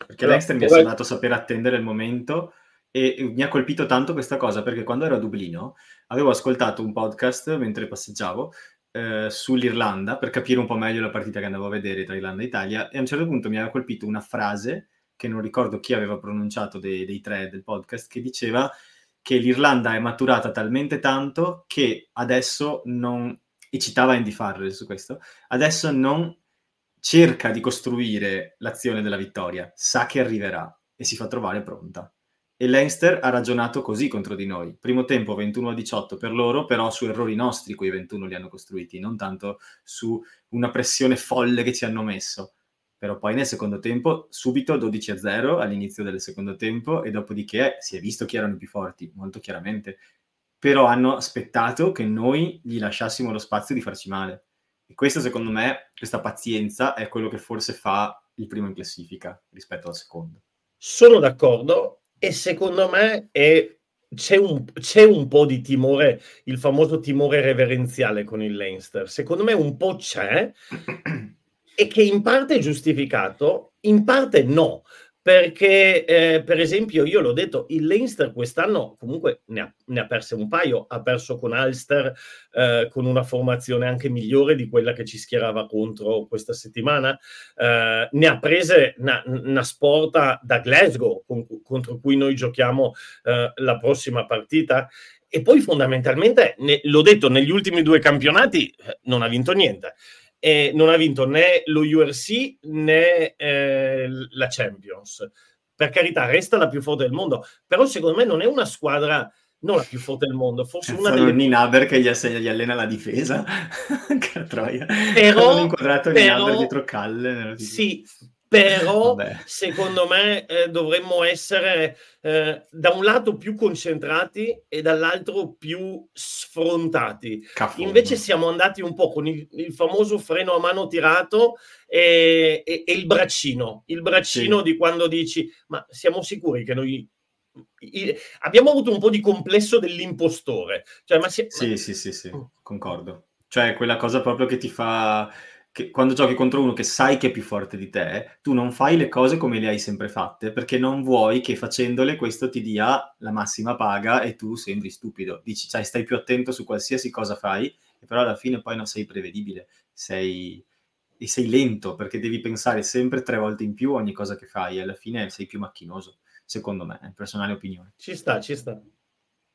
Perché l'Exter mi ha sembrato sapere attendere il momento e mi ha colpito tanto questa cosa perché quando ero a Dublino avevo ascoltato un podcast mentre passeggiavo eh, sull'Irlanda per capire un po' meglio la partita che andavo a vedere tra Irlanda e Italia e a un certo punto mi aveva colpito una frase che non ricordo chi aveva pronunciato dei, dei tre del podcast che diceva che l'Irlanda è maturata talmente tanto che adesso non e citava Andy Farrell su questo, adesso non cerca di costruire l'azione della vittoria, sa che arriverà e si fa trovare pronta. E Leinster ha ragionato così contro di noi. Primo tempo 21-18 per loro, però su errori nostri quei 21 li hanno costruiti, non tanto su una pressione folle che ci hanno messo. Però poi nel secondo tempo, subito 12-0 all'inizio del secondo tempo e dopodiché si è visto chi erano i più forti, molto chiaramente però hanno aspettato che noi gli lasciassimo lo spazio di farci male. E questo, secondo me, questa pazienza è quello che forse fa il primo in classifica rispetto al secondo. Sono d'accordo e secondo me è, c'è, un, c'è, un, po' di timore, il famoso timore reverenziale con il Leinster. Secondo me un po' c'è e che in parte è giustificato, in parte no perché eh, per esempio io l'ho detto, il Leinster quest'anno comunque ne ha, ne ha perse un paio, ha perso con Ulster eh, con una formazione anche migliore di quella che ci schierava contro questa settimana, eh, ne ha prese una, una sporta da Glasgow con, contro cui noi giochiamo eh, la prossima partita. E poi fondamentalmente, ne, l'ho detto, negli ultimi due campionati eh, non ha vinto niente e non ha vinto né lo URC né eh, la Champions. Per carità, resta la più forte del mondo, però secondo me non è una squadra non la più forte del mondo, forse una delle... Ninaber che gli, assegna, gli allena la difesa, che troia. Però, Hanno inquadrato però, Ninaber dietro Calle. Sì, però Vabbè. secondo me eh, dovremmo essere eh, da un lato più concentrati e dall'altro più sfrontati. Cafone. Invece siamo andati un po' con il, il famoso freno a mano tirato e, e, e il braccino, il braccino sì. di quando dici ma siamo sicuri che noi abbiamo avuto un po' di complesso dell'impostore. Cioè, ma si... Sì, sì, sì, sì, mm. concordo. Cioè, quella cosa proprio che ti fa che quando giochi contro uno che sai che è più forte di te, tu non fai le cose come le hai sempre fatte, perché non vuoi che facendole questo ti dia la massima paga e tu sembri stupido. Dici, cioè, stai più attento su qualsiasi cosa fai, però alla fine poi non sei prevedibile, sei... e sei lento perché devi pensare sempre tre volte in più ogni cosa che fai e alla fine sei più macchinoso, secondo me, è personale opinione. Ci sta, ci sta.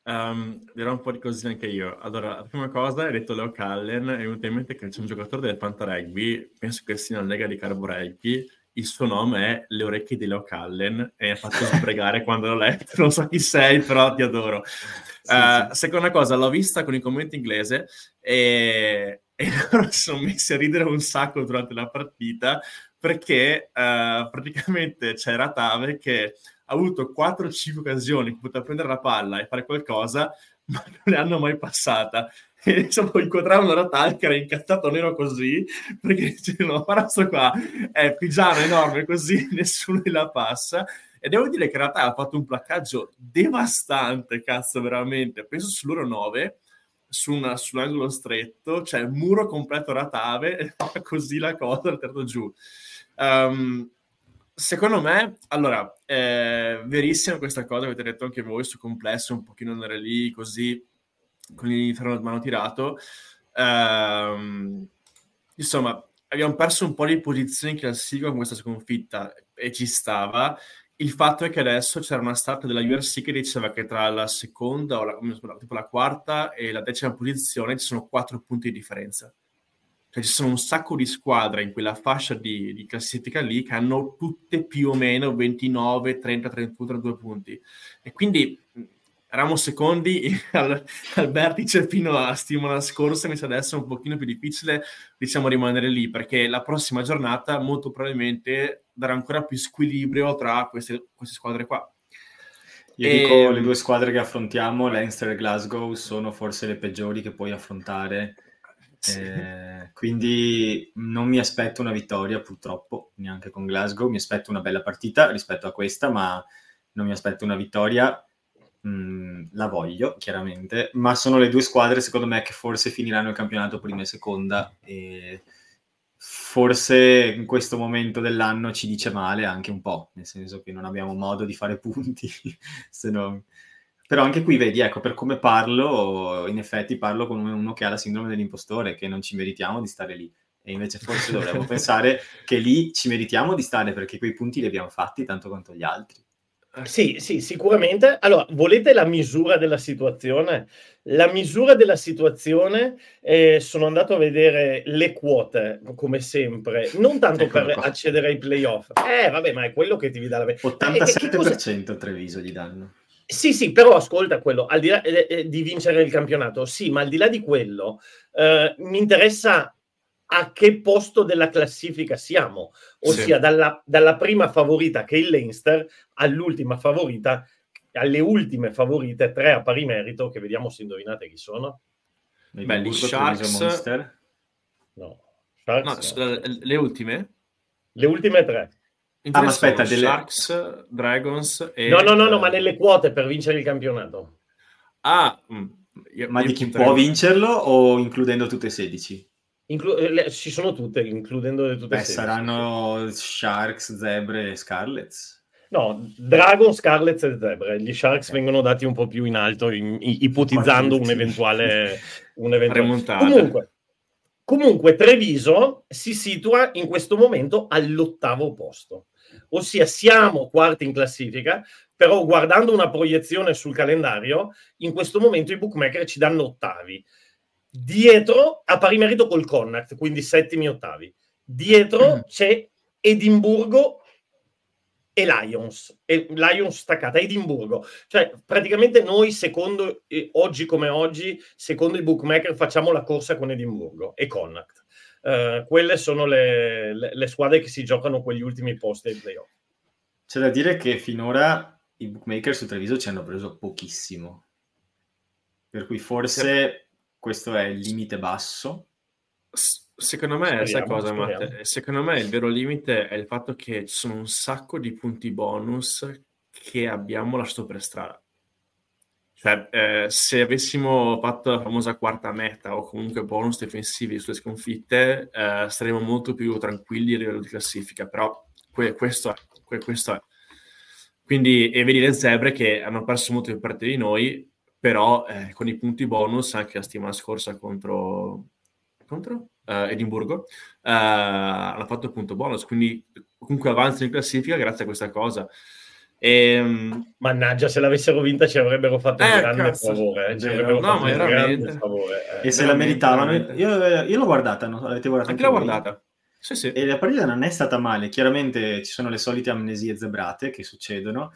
Um, dirò un po' di così anche io. Allora, la prima cosa, hai detto Leo Callen, è venuto in mente che c'è un giocatore del Panta Rugby, penso che sia una lega di Carbo Rugby, il suo nome è Le orecchie di Leo Callen e mi ha fatto sbregare quando l'ho letto, non so chi sei, però ti adoro. Sì, uh, sì. Seconda cosa, l'ho vista con i commenti inglese e, e loro si sono messi a ridere un sacco durante la partita perché uh, praticamente c'era Tave che ha avuto 4-5 occasioni che poteva prendere la palla e fare qualcosa, ma non le hanno mai passata. E insomma, incontravano la tal che era incazzato nero così, perché dicevano, guarda sto qua, è pigiano enorme così, nessuno la passa. E devo dire che in realtà ha fatto un placcaggio devastante, cazzo, veramente. Penso su loro 9, su, una, su un angolo stretto, cioè muro completo ratave, così la cosa, il terzo giù. Um, secondo me, allora, è verissima questa cosa, avete detto anche voi, su complesso, un pochino andare lì così, con l'interno di mano tirato. Um, insomma, abbiamo perso un po' di posizioni in classifica con questa sconfitta e ci stava. Il fatto è che adesso c'era una stat della URC che diceva che tra la seconda o la, tipo la quarta e la decima posizione ci sono quattro punti di differenza. Cioè ci sono un sacco di squadre in quella fascia di, di classifica lì che hanno tutte più o meno 29, 30, 31, 32 punti. E quindi eravamo secondi al, al, vertice fino a settimana scorsa, invece adesso è un pochino più difficile diciamo rimanere lì perché la prossima giornata molto probabilmente darà ancora più squilibrio tra queste, queste squadre qua. Io e... dico le due squadre che affrontiamo, Leinster e Glasgow, sono forse le peggiori che puoi affrontare. Sì. Eh, quindi non mi aspetto una vittoria purtroppo, neanche con Glasgow, mi aspetto una bella partita rispetto a questa, ma non mi aspetto una vittoria Mm, la voglio chiaramente, ma sono le due squadre secondo me che forse finiranno il campionato prima e seconda e forse in questo momento dell'anno ci dice male anche un po', nel senso che non abbiamo modo di fare punti, se non... però anche qui vedi, ecco, per come parlo, in effetti parlo con uno che ha la sindrome dell'impostore, che non ci meritiamo di stare lì. E invece forse dovremmo pensare che lì ci meritiamo di stare perché quei punti li abbiamo fatti tanto quanto gli altri. Sì, sì, sicuramente. Allora, volete la misura della situazione? La misura della situazione, eh, sono andato a vedere le quote, come sempre, non tanto Eccolo per qua. accedere ai playoff. Eh, vabbè, ma è quello che ti dà la... 87% cosa... Treviso gli danno. Sì, sì, però ascolta quello, al di là eh, eh, di vincere il campionato, sì, ma al di là di quello, eh, mi interessa a che posto della classifica siamo, ossia sì. dalla, dalla, prima favorita che è il Leinster all'ultima favorita, alle ultime favorite, tre a pari merito, che vediamo se indovinate chi sono. Beh, gli Sharks... No. Sharks no, no. le ultime? Le ultime tre. Ah, ma aspetta, delle... Sharks, Dragons e... No, no, no, no, ma nelle quote per vincere il campionato. Ah, io, ma io di chi può vincerlo o includendo tutte e 16? Inclu- eh, le, ci sono tutte, includendo le tutte. Beh, saranno Sharks, Zebre e Scarlets. No, Dragon, Scarlets e Zebre. Gli Sharks okay. vengono dati un po' più in alto, in, in, ipotizzando un eventuale, un eventuale... Comunque, comunque, Treviso si situa in questo momento all'ottavo posto. Ossia, siamo quarti in classifica, però guardando una proiezione sul calendario, in questo momento i bookmaker ci danno ottavi. Dietro, a pari merito col Connacht, quindi settimi ottavi. Dietro mm. c'è Edimburgo e Lions, e Lions staccata, Edimburgo. Cioè, praticamente noi, secondo eh, oggi come oggi, secondo i bookmaker, facciamo la corsa con Edimburgo e Connacht. Uh, quelle sono le, le, le, squadre che si giocano quegli ultimi posti ai playoff. C'è da dire che finora i bookmaker su Treviso ci hanno preso pochissimo. Per cui forse questo è il limite basso. secondo me, sai cosa, Matte? Secondo me il vero limite è il fatto che ci sono un sacco di punti bonus che abbiamo lasciato per strada. Cioè, eh, se avessimo fatto la famosa quarta meta o comunque bonus difensivi sulle sconfitte, eh, saremmo molto più tranquilli a livello di classifica, però que- questo, è, que- questo è. Quindi, e vedi le zebre che hanno perso molto più parte di noi, però eh, con i punti bonus anche la settimana scorsa contro, contro uh, Edimburgo, uh, hanno fatto punto bonus, quindi comunque avanzano in classifica grazie a questa cosa. E, ehm, Mannaggia, se l'avessero vinta ci avrebbero fatto un eh, grande cazzo. favore. Eh. Ci avrebbero no, ma veramente. Favore, eh. E se la meritavano, io, io l'ho guardata, no? l'avete guardata anche, anche l'ho guardata. Sì, sì. E la partita non è stata male. Chiaramente ci sono le solite amnesie zebrate che succedono,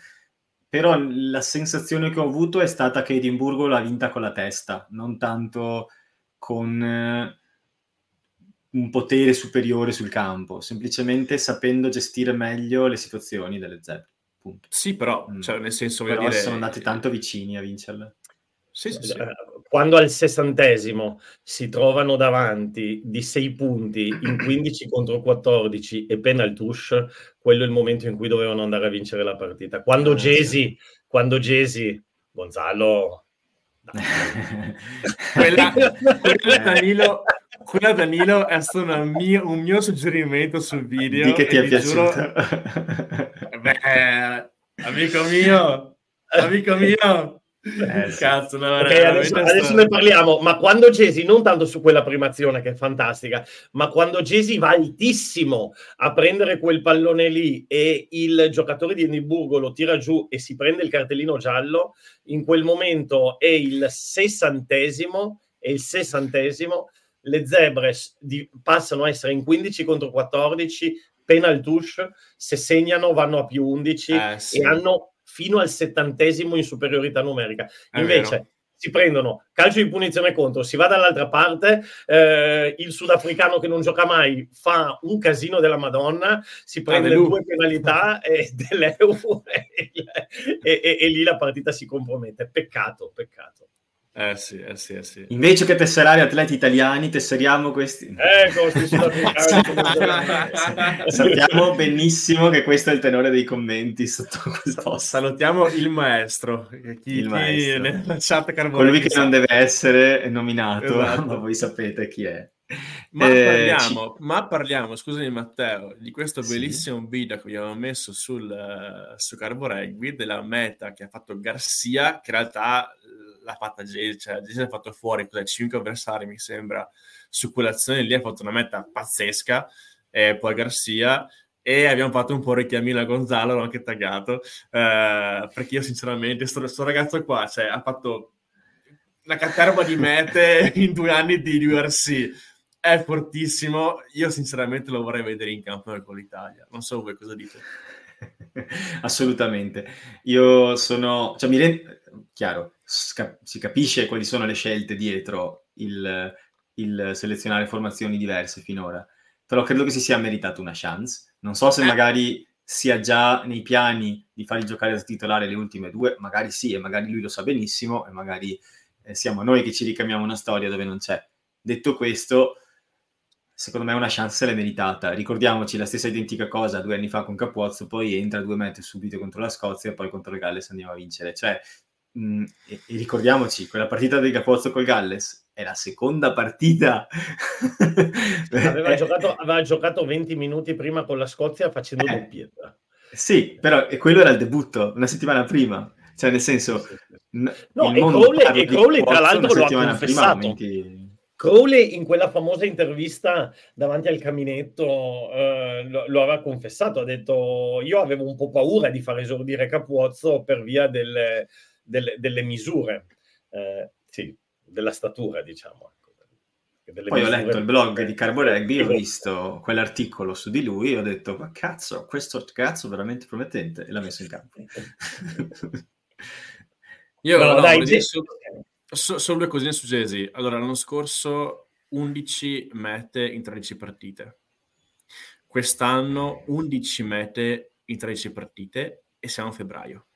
però la sensazione che ho avuto è stata che Edimburgo l'ha vinta con la testa, non tanto con eh, un potere superiore sul campo, semplicemente sapendo gestire meglio le situazioni delle zebre. Punto. Sì, però, mm. cioè, nel senso... Però dire... sono andati tanto vicini a vincerle. Sì, sì, sì. Quando al sessantesimo si trovano davanti di 6 punti in 15 contro 14 e penal touche, quello è il momento in cui dovevano andare a vincere la partita. Quando ah, Gesi, sì. quando Gesi, Gonzalo... quella, quella Danilo, quella Danilo è stato mio, un mio suggerimento sul video. Di che ti è piaciuto? Giuro, beh, amico mio, amico mio. Eh, Cazzo, no, okay, adesso, adesso, ne parliamo, ma quando Gesi, non tanto su quella primazione che è fantastica, ma quando Gesi va altissimo a prendere quel pallone lì e il giocatore di Edimburgo lo tira giù e si prende il cartellino giallo, in quel momento è il sessantesimo, è il sessantesimo, le zebre di, passano a essere in 15 contro 14, penal touche, se segnano vanno a più 11 eh, sì. e hanno fino al settantesimo in superiorità numerica. Invece si prendono calcio di punizione contro, si va dall'altra parte, eh, il sudafricano che non gioca mai fa un casino della Madonna, si prende le due penalità e, dell'Euro e, e, e, lì la partita si compromette. Peccato, peccato. Eh sì, eh sì, eh sì. Invece che tesserare atleti italiani, tesseriamo questi. Ecco, Sappiamo benissimo che questo è il tenore dei commenti sotto questo. Salutiamo il maestro, chi, il maestro. nella chat Colui che non deve essere nominato, esatto. ma voi sapete chi è. Ma, eh, parliamo, ci... ma parliamo, scusami Matteo, di questo bellissimo sì. video che abbiamo messo sul, uh, su Carbo Rugby, della meta che ha fatto Garcia, che in realtà l'ha fatta Jay, cioè Jay ha fatto fuori cos'è, 5 avversari mi sembra su quell'azione lì ha fatto una meta pazzesca e poi Garcia e abbiamo fatto un po' richiamino a Gonzalo, l'ho anche taggato eh, perché io sinceramente questo ragazzo qua cioè, ha fatto una caterva di mete in due anni di URC è fortissimo io sinceramente lo vorrei vedere in campo con l'Italia non so voi cosa dite. Assolutamente. Io sono cioè mi rendo chiaro si capisce quali sono le scelte dietro il, il, selezionare formazioni diverse finora, però credo che si sia meritato una chance. Non so se eh. magari sia già nei piani di fargli giocare da titolare le ultime due, magari sì, e magari lui lo sa benissimo, e magari eh, siamo noi che ci ricamiamo una storia dove non c'è. Detto questo, secondo me una chance l'è meritata. Ricordiamoci la stessa identica cosa due anni fa con Capuozzo, poi entra due metri subito contro la Scozia e poi contro le Galles andiamo a vincere. Cioè, mh, mm, e, e, ricordiamoci, quella partita di Capozzo col Galles è la seconda partita. aveva, giocato, aveva, giocato, 20 minuti prima con la Scozia facendo eh, doppietta. Sì, però quello era il debutto, una settimana prima. Cioè, nel senso... No, e Crowley, e Crowley tra l'altro lo ha confessato. Prima, Crowley in quella famosa intervista davanti al caminetto eh, lo, lo, aveva confessato, ha detto io avevo un po' paura di far esordire Capuozzo per via delle, delle, delle misure, eh, sì, della statura, diciamo. Ecco, Poi ho letto il blog di Carbo Rugby, ho visto quell'articolo su di lui e ho detto, ma cazzo, questo cazzo è veramente promettente, e l'ha messo in campo. Io no, no, dai, dire, su, so, solo due cosine su Jesi. Allora, l'anno scorso 11 mete in 13 partite. Quest'anno 11 mete in 13 partite e siamo a febbraio.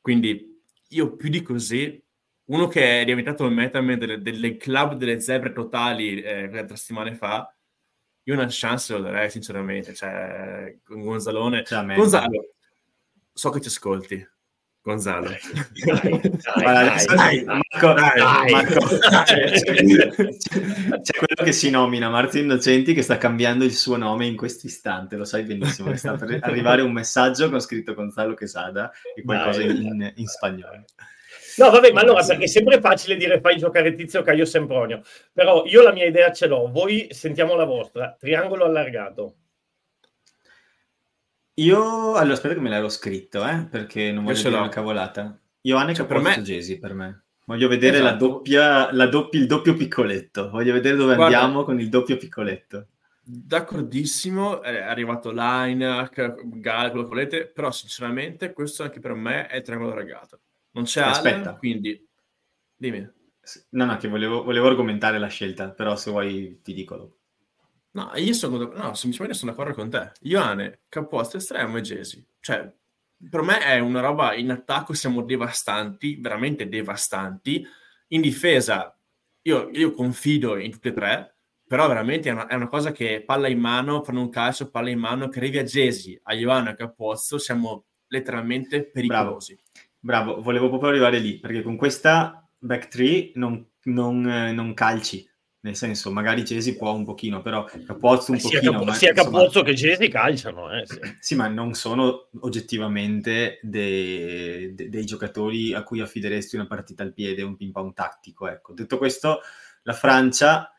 Quindi io più di così, uno che è diventato il metaman delle, delle club delle zebre totali eh, tre settimane fa, io una chance lo darei sinceramente, cioè con Gonzalone. Cioè, Gonzalo, so che ci ascolti. Gonzalo. Dai, dai, dai, Marco, Marco c'è, c'è, quello che si nomina Marco Innocenti che sta cambiando il suo nome in questo istante, lo sai benissimo, è stato arrivare un messaggio con scritto Gonzalo Quesada e qualcosa in, in, in spagnolo. No, vabbè, ma allora perché è sempre facile dire fai giocare Tizio Caio Sempronio. Però io la mia idea ce l'ho, voi sentiamo la vostra. Triangolo allargato. Io, allora aspetta che me l'ero scritto, eh, perché non voglio dire una cavolata. Ioane cioè, per me... Gesi per me. Voglio vedere esatto. la doppia, la doppia, il doppio piccoletto. Voglio vedere dove Guarda, andiamo con il doppio piccoletto. D'accordissimo, è arrivato Line, Gal, quello che volete, però sinceramente questo anche per me è il triangolo ragato. Non c'è Aspetta. Allen, quindi dimmi. No, no, che volevo, volevo, argomentare la scelta, però se vuoi ti dico dopo. No, io sono, no, semplicemente sono d'accordo con te. Ioane, caposto estremo e Jesi. Cioè, per me è una roba in attacco, siamo devastanti, veramente devastanti. In difesa, io, io confido in tutte e tre, però veramente è una, è una, cosa che palla in mano, fanno un calcio, palla in mano, che a Jesi, a Ioane, a Capozzo, siamo letteralmente pericolosi. Bravo. Bravo, volevo proprio arrivare lì, perché con questa back three non, non, eh, non calci, nel senso, magari Cesi può un pochino, però Capozzo un sia pochino. Capo, ma, sia Capozzo che Cesi calciano. Eh, sì. sì. ma non sono oggettivamente dei, dei, dei, giocatori a cui affideresti una partita al piede, un ping pong tattico. Ecco. Detto questo, la Francia,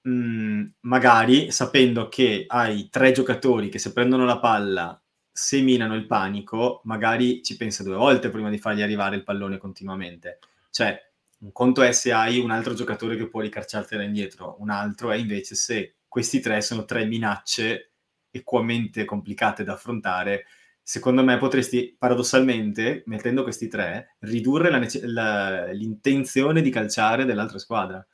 mh, mm, magari sapendo che hai tre giocatori che se prendono la palla seminano il panico, magari ci pensa due volte prima di fargli arrivare il pallone continuamente. Cioè, un conto è se hai un altro giocatore che può ricarciartela indietro, un altro è invece se questi tre sono tre minacce equamente complicate da affrontare. Secondo me potresti paradossalmente, mettendo questi tre, ridurre la la, l'intenzione di calciare dell'altra squadra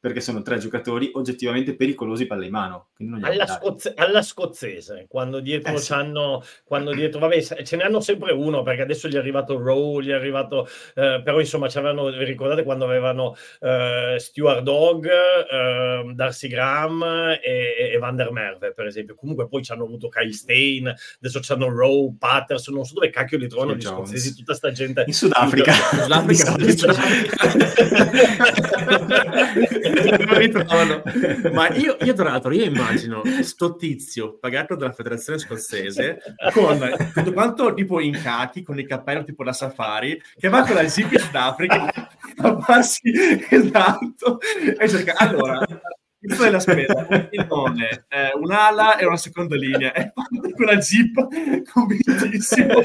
perché sono tre giocatori oggettivamente pericolosi palla in mano. Alla, scoz- alla, scozzese, quando dietro eh, c'hanno, quando dietro, vabbè, ce ne hanno sempre uno, perché adesso gli è arrivato Rowe, gli è arrivato, eh, però insomma, c'avevano, ricordate quando avevano eh, Stuart Dog, eh, Darcy Graham e, e, Van der Merve, per esempio. Comunque poi ci hanno avuto Kyle Stein, adesso c'hanno Rowe, Patterson, non so dove cacchio li trovano gli scozzesi, tutta sta gente. In Sudafrica. In Sudafrica. In Sudafrica. non ritrovano. Ma io, io, tra l'altro, io immagino sto tizio pagato dalla federazione scozzese con tutto quanto tipo in cachi, con i cappelli tipo da safari, che va con la zip in Sudafrica a farsi esatto e cerca allora il della spesa, un pilone, eh, un'ala e una seconda linea. E con la jeep convintissimo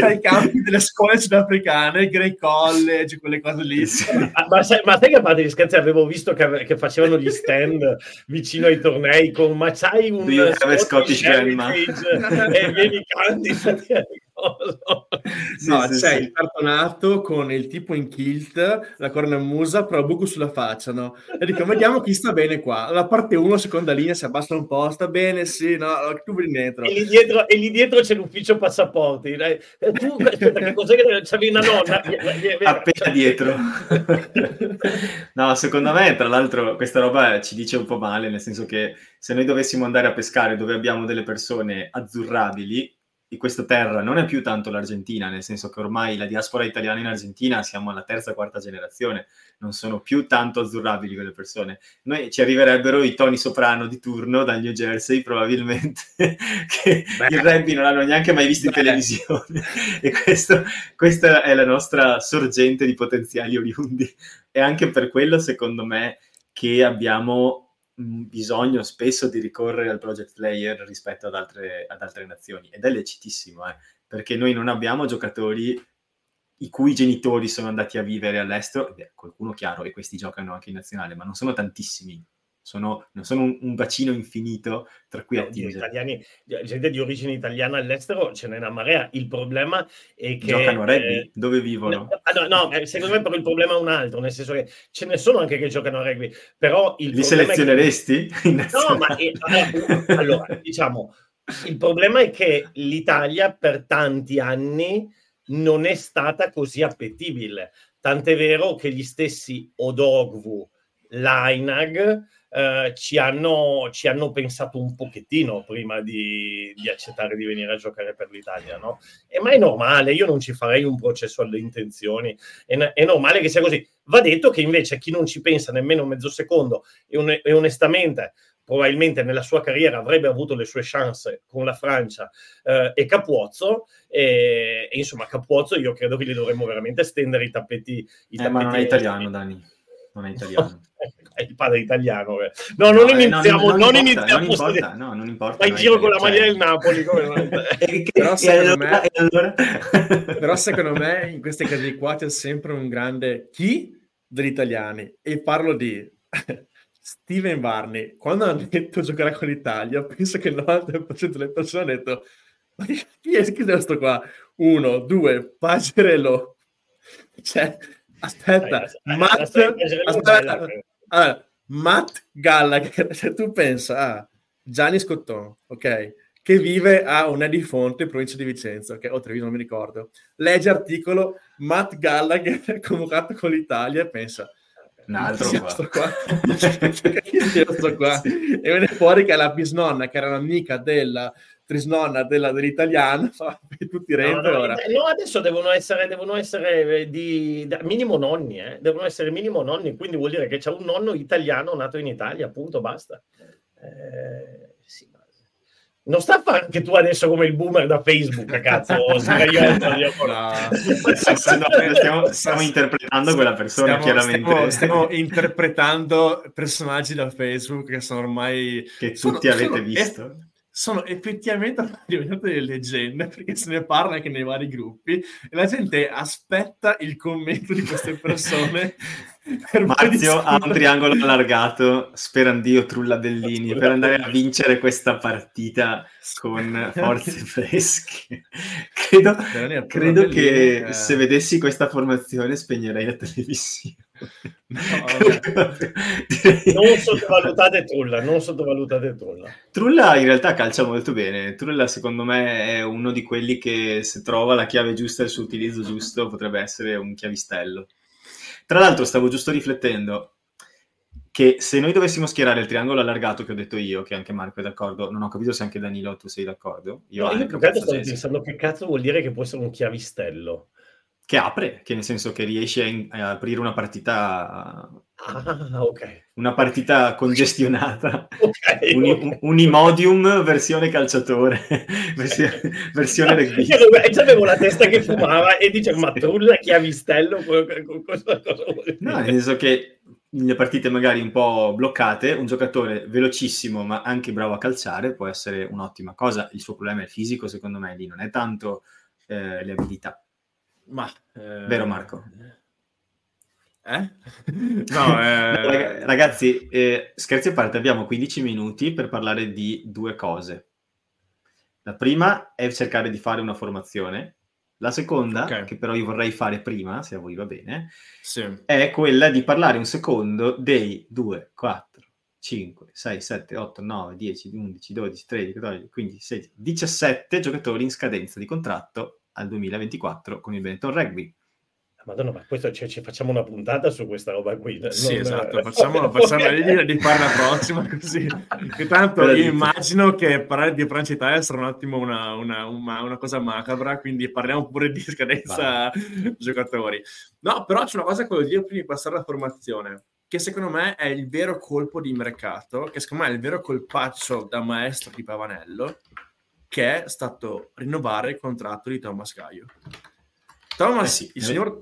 dai campi delle scuole sudafricane, Grey College, quelle cose lì. Ma, ma, sai, ma sai che a parte gli scherzi avevo visto che, che, facevano gli stand vicino ai tornei con ma c'hai un Scottish, Scottish e vieni canti no, sì, c'è sì. il cartonato con il tipo in kilt, la cornamusa, però buco sulla faccia, no? E dico, vediamo chi sta bene qua. La parte 1, seconda linea, si abbassa un po', sta bene, sì, no, tu vieni dentro. E lì dietro, e lì dietro c'è l'ufficio passaporti. E tu, aspetta, che cos'è che c'avevi una nonna? Appena dietro. no, secondo me, tra l'altro, questa roba ci dice un po' male, nel senso che se noi dovessimo andare a pescare dove abbiamo delle persone azzurrabili, di questa terra non è più tanto l'Argentina, nel senso che ormai la diaspora italiana in Argentina siamo alla terza, quarta generazione, non sono più tanto azzurrabili quelle persone. Noi ci arriverebbero i Tony Soprano di turno dal New Jersey, probabilmente, che Beh. il rugby non l'hanno neanche mai visto in televisione. e questo, questa è la nostra sorgente di potenziali oriundi. E anche per quello, secondo me, che abbiamo bisogno spesso di ricorrere al project player rispetto ad altre, ad altre nazioni. Ed è lecitissimo eh, perché noi non abbiamo giocatori i cui genitori sono andati a vivere all'estero, beh, qualcuno chiaro e questi giocano anche in nazionale, ma non sono tantissimi sono, non sono un, un, bacino infinito tra cui no, attingere. Italiani, gente di origine italiana all'estero ce n'è una marea. Il problema è che... Giocano a rugby? Eh, Dove vivono? No, no, no, secondo me però il problema è un altro, nel senso che ce ne sono anche che giocano a rugby, però il Li selezioneresti? Che... No, ma è, allora, allora, diciamo, il problema è che l'Italia per tanti anni non è stata così appetibile. Tant'è vero che gli stessi Odogwu, Lainag eh, ci, hanno, ci, hanno, pensato un pochettino prima di, di, accettare di venire a giocare per l'Italia, no? E, ma è normale, io non ci farei un processo alle intenzioni, è, è, normale che sia così. Va detto che invece chi non ci pensa nemmeno mezzo secondo e, un, e onestamente probabilmente nella sua carriera avrebbe avuto le sue chance con la Francia eh, e Capuozzo e, e, insomma Capuozzo io credo che gli dovremmo veramente stendere i tappeti, i tappeti eh, ma non è italiano Dani non è italiano è il padre italiano eh. no non no, iniziamo non, non, non iniziamo non importa, no, non importa vai in giro con la maglia cioè... del Napoli però, secondo me, allora... però secondo me in questi casi qua c'è sempre un grande chi degli italiani e parlo di Steven Varney, quando ha detto giocare con l'Italia, penso che il 90% delle persone ha detto ma chi è questo qua? Uno, due, Pagerello. Cioè, aspetta, Dai, Matt, aspetta, allora, Matt Gallagher, se tu pensa a Gianni Scotton, ok, che vive a una di Fonte, provincia di Vicenza, che o Treviso non mi ricordo, legge articolo Matt Gallagher convocato con l'Italia e pensa. Un altro sto qua. sto qua. E viene fuori che è la bisnonna, che era l'amica della trisnonna della, dell'italiano, tutti rende no, no, ora. No, adesso devono essere, devono essere di, di minimo nonni, eh? devono essere minimo nonni, quindi vuol dire che c'è un nonno italiano nato in Italia, appunto, basta. Eh, non sta a fare anche tu adesso come il boomer da Facebook, cazzo. no. stiamo, stiamo, interpretando quella persona, stiamo, chiaramente. Stiamo, stiamo, interpretando personaggi da Facebook che sono ormai... Che tutti sono, avete sono, visto sono effettivamente diventate delle leggende perché se ne parla anche nei vari gruppi e la gente aspetta il commento di queste persone. Marzio ha un triangolo allargato, sperandio Trulla Bellini, per andare a vincere questa partita con forze fresche. credo, credo che eh... se vedessi questa formazione spegnerei la televisione. No, non sottovalutate Trulla, non sottovalutate Trulla. Trulla in realtà calcia molto bene. Trulla secondo me è uno di quelli che se trova la chiave giusta e il suo utilizzo giusto potrebbe essere un chiavistello. Tra l'altro stavo giusto riflettendo che se noi dovessimo schierare il triangolo allargato che ho detto io, che anche Marco è d'accordo, non ho capito se anche Danilo tu sei d'accordo. Io, no, io più che stavo pensando che cazzo vuol dire che può essere un chiavistello che apre, che nel senso che riesce a, in- a aprire una partita Ah, ok. Una partita congestionata. okay, un, okay. Unimodium versione calciatore, versione, versione rugby. Io avevo la testa che fumava e dice ma trulla chiavistello cosa, cosa No, nel senso che nelle partite magari un po' bloccate, un giocatore velocissimo ma anche bravo a calciare può essere un'ottima cosa. Il suo problema è fisico, secondo me, lì non è tanto eh, le abilità. Ma, eh... Vero Marco? Eh? no, eh... Ragazzi, eh, scherzi a parte, abbiamo 15 minuti per parlare di due cose. La prima è cercare di fare una formazione. La seconda, okay. che però io vorrei fare prima, se a voi va bene, sì. è quella di parlare un secondo dei 2, 4, 5, 6, 7, 8, 9, 10, 11, 12, 13, 14, 15, 16, 17 giocatori in scadenza di contratto al 2024 con il Benetton Rugby. Madonna, ma questo cioè, ci facciamo una puntata su questa roba qui. Non... Sì, esatto, facciamo, facciamo l'idea di fare la prossima così. Che tanto io immagino che parlare di Francia Italia sarà un attimo una, una, una, una cosa macabra, quindi parliamo pure di scadenza Vai. giocatori. No, però c'è una cosa che voglio dire prima di passare alla formazione, che secondo me è il vero colpo di mercato, che secondo me è il vero colpaccio da maestro di Pavanello, che è stato rinnovare il contratto di Thomas Gaio. Thomas, eh sì, il, signor,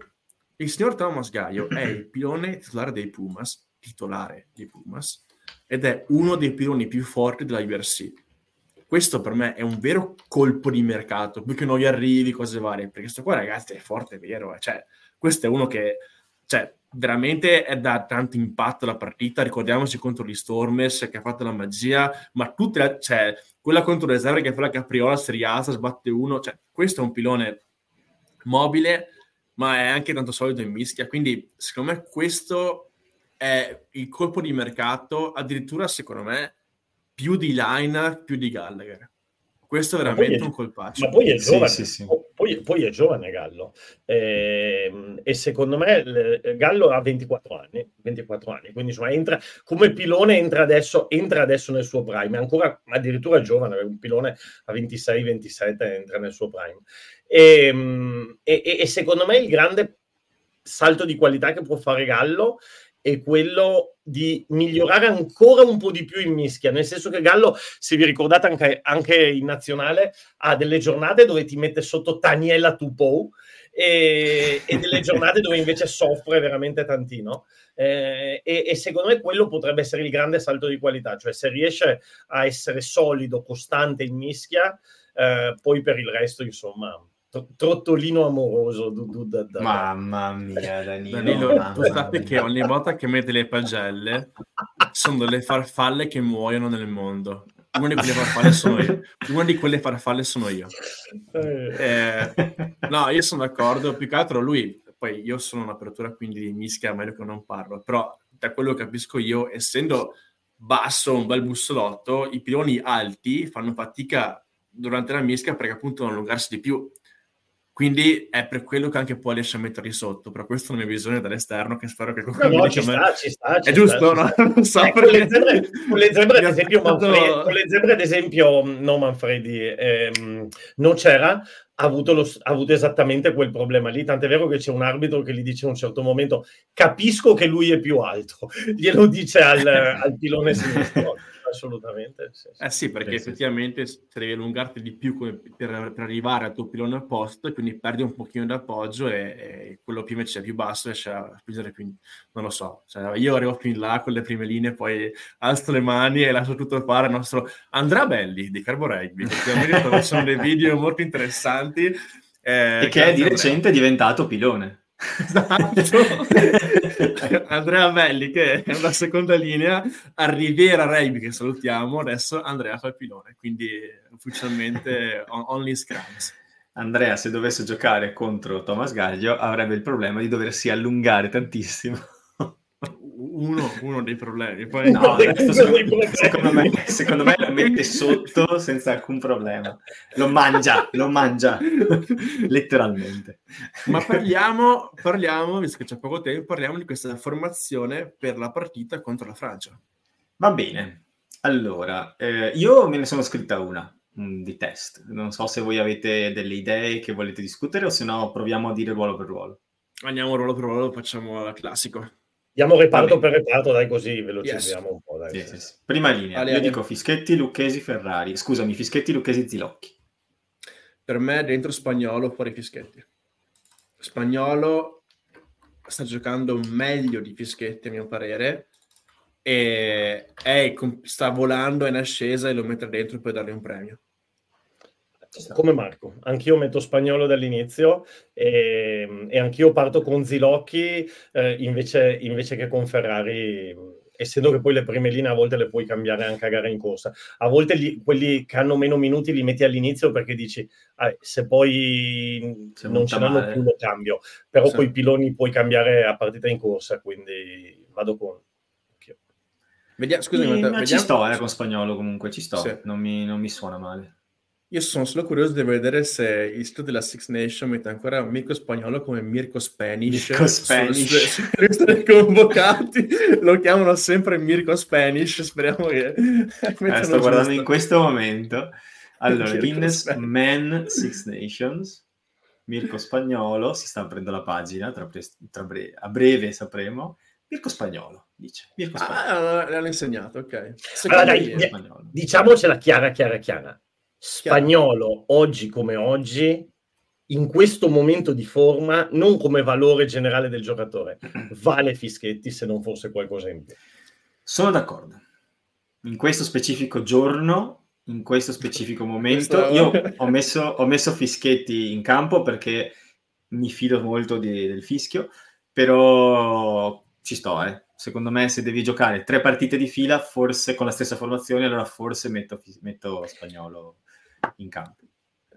il, signor, Thomas Gaio è il pilone titolare dei Pumas, titolare dei Pumas, ed è uno dei piloni più forti della IBRC. Questo per me è un vero colpo di mercato, più che noi arrivi, cose varie, perché questo qua ragazzi è forte, è vero, eh. cioè, questo è uno che cioè, veramente è da tanto impatto la partita. Ricordiamoci contro gli Stormers che ha fatto la magia, ma tutte le, cioè, quella contro l'esercito che fa la Capriola si rialza, sbatte uno. Cioè, questo è un pilone mobile, ma è anche tanto solido in mischia. Quindi, secondo me, questo è il colpo di mercato, addirittura, secondo me, più di Line, più di Gallagher. Questo è veramente è, un colpaccio. Ma poi è giovane, sì, sì, sì. Poi, poi, è giovane Gallo. E, ehm, e, secondo me Gallo ha 24 anni, 24 anni quindi insomma entra come pilone entra adesso, entra adesso nel suo prime, è ancora addirittura giovane, un pilone a 26-27 entra nel suo prime. Ehm, e, e, e secondo me il grande salto di qualità che può fare Gallo è quello di migliorare ancora un po' di più in mischia, nel senso che Gallo, se vi ricordate anche, anche in nazionale, ha delle giornate dove ti mette sotto Taniela Tupou e, e delle giornate dove invece soffre veramente tantino. Eh, e, e, secondo me quello potrebbe essere il grande salto di qualità, cioè se riesce a essere solido, costante in mischia, eh, poi per il resto, insomma, trottolino amoroso. Du, du, da, da. Mamma mia, Danilo. Danilo tu sappi che ogni volta che metti le pagelle sono delle farfalle che muoiono nel mondo. Una di quelle farfalle sono io. Una di quelle farfalle sono io. Eh, no, io sono d'accordo. Più che altro lui, poi io sono un'apertura quindi di mischia, meglio che non parlo, però da quello che capisco io, essendo basso, un bel bussolotto, i piloni alti fanno fatica durante la mischia perché appunto non allungarsi di più quindi è per quello che anche poi riesce a metterli sotto, però questo è una mia visione dall'esterno che spero che qualcuno no, no, ci, sta, ci sta, ci È giusto, no? Non so eh, con, le zebre, con le zebre, ad esempio, Manfredi, con le zebre, ad esempio, no Manfredi, ehm, non c'era, ha avuto, lo, ha avuto, esattamente quel problema lì. Tant'è vero che c'è un arbitro che gli dice a un certo momento: Capisco che lui è più alto, glielo dice al, al pilone sinistro assolutamente. Sì, sì. Eh sì, perché sì, effettivamente sì. devi allungarti di più per, per, arrivare al tuo pilone opposto e quindi perdi un pochino d'appoggio e, e quello più invece è più basso riesce a spingere più, non lo so, cioè, io arrivo fin là con le prime linee, poi alzo le mani e lascio tutto fare al nostro Andrea Belli di Carbo Rugby, perché sono dei video molto interessanti. Eh, e che è di recente diventato pilone. Esatto. Andrea Belli che è una seconda linea a Riviera Rugby che salutiamo adesso Andrea fa il pilone quindi ufficialmente only scrums Andrea se dovesse giocare contro Thomas Gaglio avrebbe il problema di doversi allungare tantissimo uno, uno, dei problemi. Poi, no, secondo, secondo, me, secondo, me, lo mette sotto senza alcun problema. Lo mangia, lo mangia, letteralmente. Ma parliamo, parliamo, visto che c'è poco tempo, parliamo di questa formazione per la partita contro la Francia. Va bene. Allora, eh, io me ne sono scritta una mm, di test. Non so se voi avete delle idee che volete discutere o se no proviamo a dire ruolo per ruolo. Andiamo ruolo per ruolo, facciamo la classico. Andiamo reparto per reparto, dai così velocizziamo yes. un po'. Dai. Sì, sì, Prima linea, Ale, io Ale. dico Fischetti, Lucchesi, Ferrari. Scusami, Fischetti, Lucchesi, Zilocchi. Per me dentro Spagnolo, fuori Fischetti. Spagnolo sta giocando meglio di Fischetti a mio parere e è, sta volando in ascesa e lo mette dentro per dargli un premio come Marco, anch'io metto spagnolo dall'inizio e, e anch'io parto con Zilocchi eh, invece, invece, che con Ferrari, essendo che poi le prime linee a volte le puoi cambiare anche a gara in corsa. A volte li, quelli che hanno meno minuti li metti all'inizio perché dici ah, se poi se non ce l'hanno più lo cambio, però sì. poi i piloni puoi cambiare a partita in corsa, quindi vado con... Vediamo, scusami, sì, vediamo... ci sto eh, con spagnolo comunque, ci sto, sì. non, mi, non mi suona male. Io sono solo curioso di vedere se il sito della Six Nation mette ancora Mirko Spagnolo come Mirko Spanish. Mirko Spanish. Sulle convocati lo chiamano sempre Mirko Spanish. Speriamo che. Eh, sto guardando in questo momento. Allora, Guinness Men Six Nations. Mirko Spagnolo si sta aprendo la pagina. Tra pre- tra bre- a breve sapremo. Mirko Spagnolo dice. Mirko ah, Spagnolo. Ah, l'hanno insegnato, ok. Allora, dai, diciamocela chiara, chiara, chiara Spagnolo oggi come oggi, in questo momento di forma, non come valore generale del giocatore, vale Fischetti se non fosse qualcosa in più. Sono d'accordo. In questo specifico giorno, in questo specifico momento, io ho messo, ho messo Fischetti in campo perché mi fido molto di, del fischio, però ci sto, eh. Secondo me se devi giocare tre partite di fila, forse con la stessa formazione, allora forse metto, metto spagnolo in campo.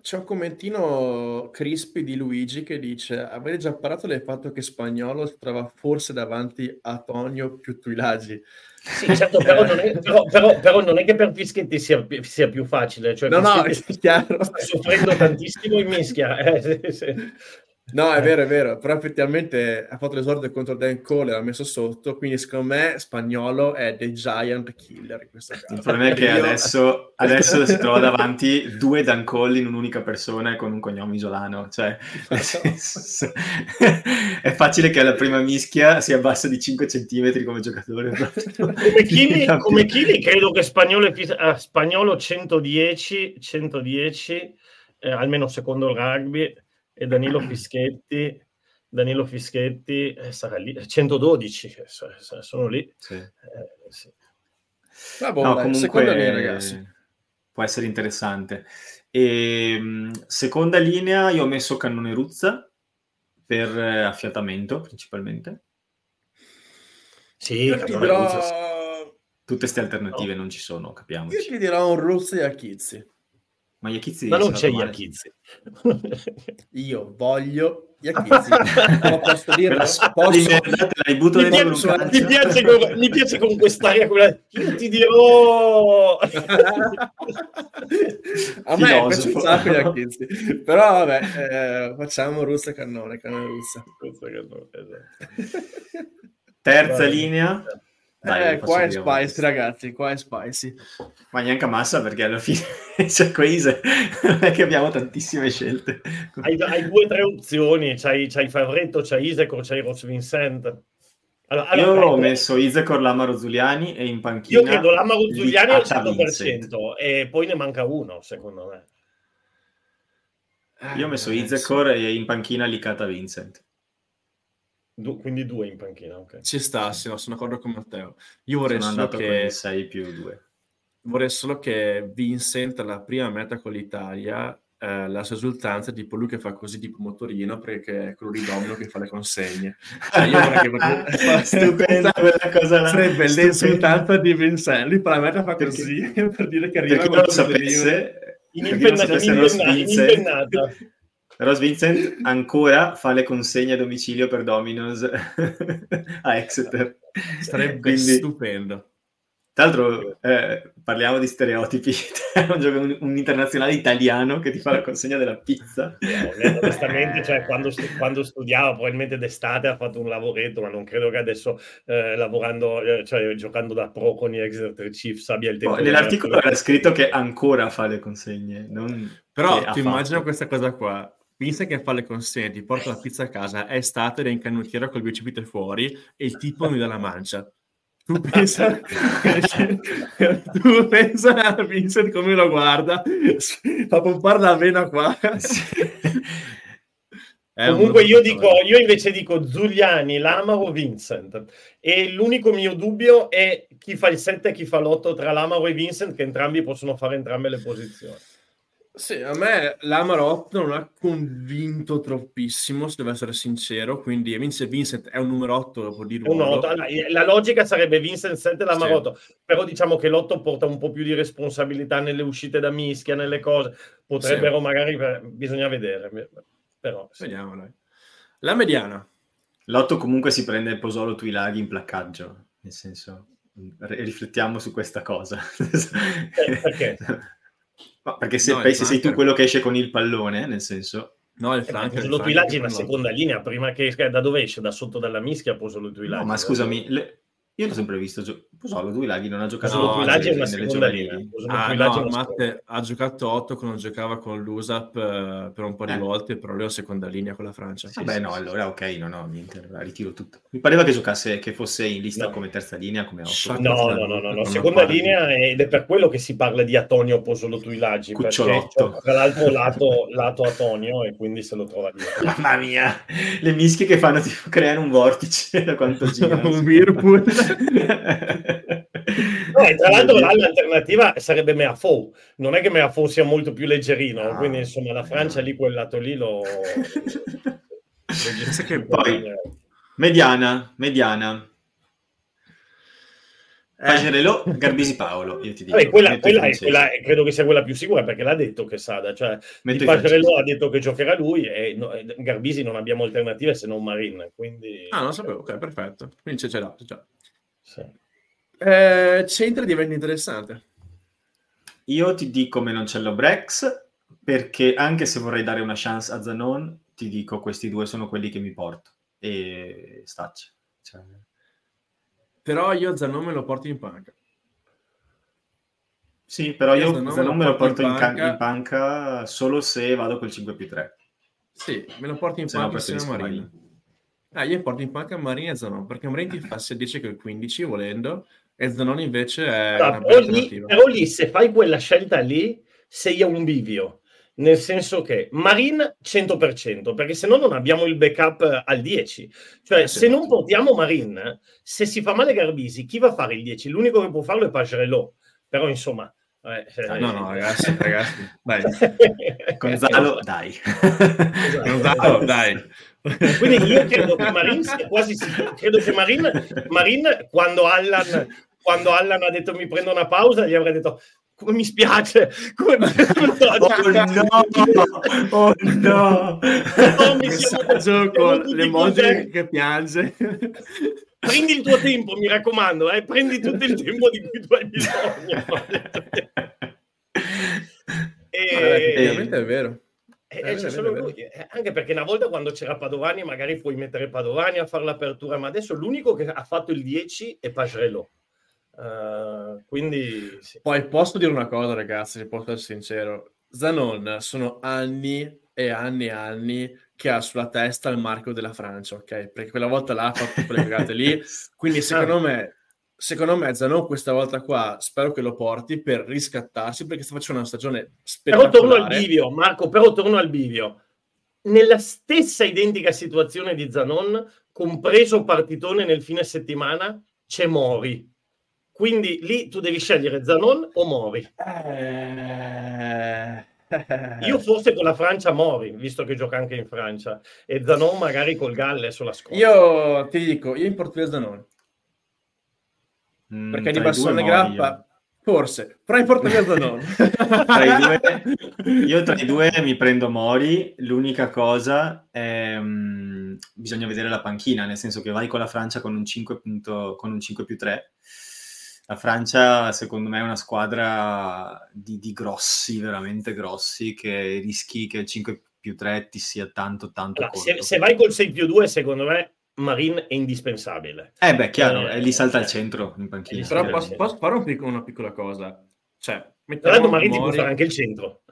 C'è un commentino crispy di Luigi che dice: Avete già parlato del fatto che Spagnolo si trova forse davanti a Tonio più Tuilagi. Sì, certo, però non è, però, però, però non è che per Fischetti sia, sia più facile. Cioè no, no, è chiaro. Sta soffrendo tantissimo in mischia. Eh, sì, sì. No, è vero, è vero, però effettivamente ha fatto l'esordio contro Dan Cole e l'ha messo sotto, quindi secondo me spagnolo è The Giant Killer in questo caso. Il problema è che adesso, adesso si trova davanti due Dan Cole in un'unica persona e con un cognome isolano, cioè senso, è facile che alla prima mischia si abbassa di 5 centimetri come giocatore. come Chili, come Chili credo che spagnolo, eh, spagnolo 110, 110 eh, almeno secondo il rugby e Danilo Fischetti, Danilo Fischetti eh, sarà lì, 112, sono lì. Sì. Eh, sì. Vabbè, no, dai, comunque, linea, ragazzi. Può essere interessante. E, ehm, seconda linea, io ho messo Cannone Ruzza per eh, affiatamento principalmente. Sì, dirò... Tutte queste alternative no. non ci sono, capiamoci. Io ti dirò un Ruzza e Achizzi. Ma Iachizzi Ma non c'è Iachizzi. Io voglio Iachizzi. Ma posso dirlo? Posso... L'hai mi, piace, mi, piace con, mi piace con quest'aria quella... Io ti dirò... A me Filosofo. piace un sacco Iachizzi. Però vabbè, eh, facciamo russa e cannone, cannone russa. Esatto. Terza Vai. linea. Dai, eh, qua è spicy, ragazzi, qua è spicy. Ma neanche a massa perché alla fine c'è Quaise, non è che abbiamo tantissime scelte. Hai, hai due o tre opzioni, c'hai, c'hai Favretto, c'hai Isecor, c'hai Ross Vincent. Allora, allora, Io ho messo Isecor, Lamaro Zuliani e in panchina... Io credo Lamaro Zuliani al 100% Vincent. e poi ne manca uno, secondo me. Io ho messo eh, Isecor e in panchina Licata Vincent. Du- quindi due in panchina, ok. Ci sta, sì, no, sono d'accordo con Matteo. Io vorrei sono solo che... 6 più 2. Vorrei solo che Vincent, la prima meta con l'Italia, eh, la sua esultanza è tipo lui che fa così tipo motorino perché è quello di Domino che fa le consegne. Cioè, io vorrei che... Stupenda quella cosa là. Sarebbe l'esultanza di Vincent. Lui per la meta fa così per dire che arriva... Per chi non lo sapesse... In impennata, in impennata. Ross Vincent ancora fa le consegne a domicilio per Domino's a Exeter. Sarebbe Quindi, stupendo. Tra l'altro, eh, parliamo di stereotipi. un, un, internazionale italiano che ti fa la consegna della pizza. Eh, onestamente, cioè, quando, quando, studiava, probabilmente d'estate ha fatto un lavoretto, ma non credo che adesso eh, lavorando, eh, cioè giocando da pro con gli Exeter Chiefs abbia il tempo. Oh, nell'articolo era scritto che ancora fa le consegne. Però ti immagino questa cosa qua Pensa che fa le consegne, ti porta la pizza a casa, è estate ed è in canottiera col bicipite fuori e il tipo mi dà la mancia. Tu pensa, tu pensa a Vincent come lo guarda, fa pompare la vena qua. Comunque io dico, io invece dico Giuliani, Lamaro, Vincent. E l'unico mio dubbio è chi fa il 7 e chi fa l'8 tra Lamaro e Vincent, che entrambi possono fare entrambe le posizioni. Sì, a me l'Amarot non ha convinto troppissimo, se devo essere sincero, quindi Vincent, Vincent è un numero 8 dopo di ruolo. la logica sarebbe Vincent 7 e l'Amarotto, sì. però diciamo che l'8 porta un po' più di responsabilità nelle uscite da mischia, nelle cose, potrebbero sì. magari, bisogna vedere, però... Sì. Vediamo, dai. La mediana. L'8 comunque si prende il Posolo Tuilaghi in placcaggio, nel senso, riflettiamo su questa cosa. Eh, perché? Ma perché se, no, pensi sei tu quello che esce con il pallone, nel senso... No, il flanker. Eh, lo Tuilagi è una seconda linea, prima che... Da dove esce? Da sotto dalla mischia poso lo Tuilagi. No, ma scusami, le... Io l'ho sempre visto, gio- Posolo due laghi non ha giocato no, Tuilagi è una seconda linea. Ah, no, Matte ha giocato 8 quando giocava con l'USAP eh, per un po' di eh. volte, però lui è seconda linea con la Francia. Sì, Vabbè, sì, no, sì. allora ok, no, no, niente, ritiro tutto. Mi pareva che giocasse, che fosse in lista no. come terza linea, come 8. No, no, no, no, no, seconda linea ed è per quello che si parla di Atonio Posolo Tuilagi, Cucciolotto. tra l'altro lato, lato Atonio e quindi se lo trova lì. Mamma mia, le mischie che fanno tipo creare un vortice da quanto gira. un Whirlpool. No, tra l'altro l'alternativa sarebbe Meafou, non è che Meafou sia molto più leggerino, ah, quindi insomma la Francia lì quel lato lì lo... che poi mediana, mediana. Pagerello, eh. Garbisi Paolo, io ti dico. Vabbè, quella, quella, è, quella credo che sia quella più sicura perché l'ha detto che Sada, cioè Pagerello ha detto che giocherà lui e no, Garbisi non abbiamo alternative se non Marin, quindi... Ah, non sapevo, ok, perfetto. Quindi c'è, c'è dato, già. Sì. Eh, centro diventa interessante. Io ti dico Menoncello Brex perché anche se vorrei dare una chance a Zanon, ti dico questi due sono quelli che mi porto e staccia. Cioè... Però io Zanon me lo porto in panca. Sì, però io, io Zanon me lo porto in panca. in panca solo se vado col 5 più 3. Sì, me lo porto in se panca insieme a Marino. Ah, io porto in panca Marino e Zanon, perché Marino ti fa sia 10 che il 15 volendo, e Zanon invece è ah, però, lì, però lì, se fai quella scelta lì, sei a un bivio nel senso che Marin 100%, perché se no non abbiamo il backup al 10. Cioè, eh, se non portiamo Marin, se si fa male Garbisi, chi va a fare il 10? L'unico che può farlo è Pagerello. Però, insomma... Eh, eh, no, no, ragazzi, ragazzi, dai. Gonzalo, dai. Esatto. Gonzalo, dai. Quindi io credo che Marin sia quasi sicuro. Credo che Marin, Marin quando Allan quando Allan ha detto mi prendo una pausa, gli avrei detto come mi spiace. Come... oh no, oh no. Oh, mi Messaggio con l'emoji che piange. Prendi il tuo tempo, mi raccomando, eh? prendi tutto il tempo di cui tu hai bisogno. e... Ovviamente è vero. E, eh, c'è solo lui. Eh, anche perché una volta quando c'era Padovani magari puoi mettere Padovani a fare l'apertura, ma adesso l'unico che ha fatto il 10 è Pagerello. Uh, quindi sì. poi posso dire una cosa, ragazzi, se posso essere sincero. Zanon sono anni e anni e anni che ha sulla testa il marchio della Francia, ok? Perché quella volta là ha fatto quelle cagate lì. Quindi secondo me, secondo me Zanon questa volta qua spero che lo porti per riscattarsi perché sta facendo una stagione spettacolare. Però torno al bivio, Marco, però torno al bivio. Nella stessa identica situazione di Zanon, compreso partitone nel fine settimana, c'è Mori quindi lì tu devi scegliere Zanon o Mori. Eh... Io forse con la Francia Mori, visto che gioca anche in Francia, e Zanon magari col Galles o la Scozia. Io ti dico, io in portoghese Zanon. Mm, perché di Bassone Grappa... Forse, però in portoghese Zanon. io tra i due mi prendo Mori, l'unica cosa è... Um, bisogna vedere la panchina, nel senso che vai con la Francia con un 5, punto, con un 5 più 3 la Francia, secondo me, è una squadra di, di, grossi, veramente grossi, che rischi che il 5 più 3 ti sia tanto, tanto allora, se, se, vai col 6 più 2, secondo me, Marin è indispensabile. Eh beh, chiaro, eh, e lì salta al centro in panchina. Però posso, posso fare un pic- una piccola cosa? Cioè, mettiamo Marin Mori... ti può fare anche il centro.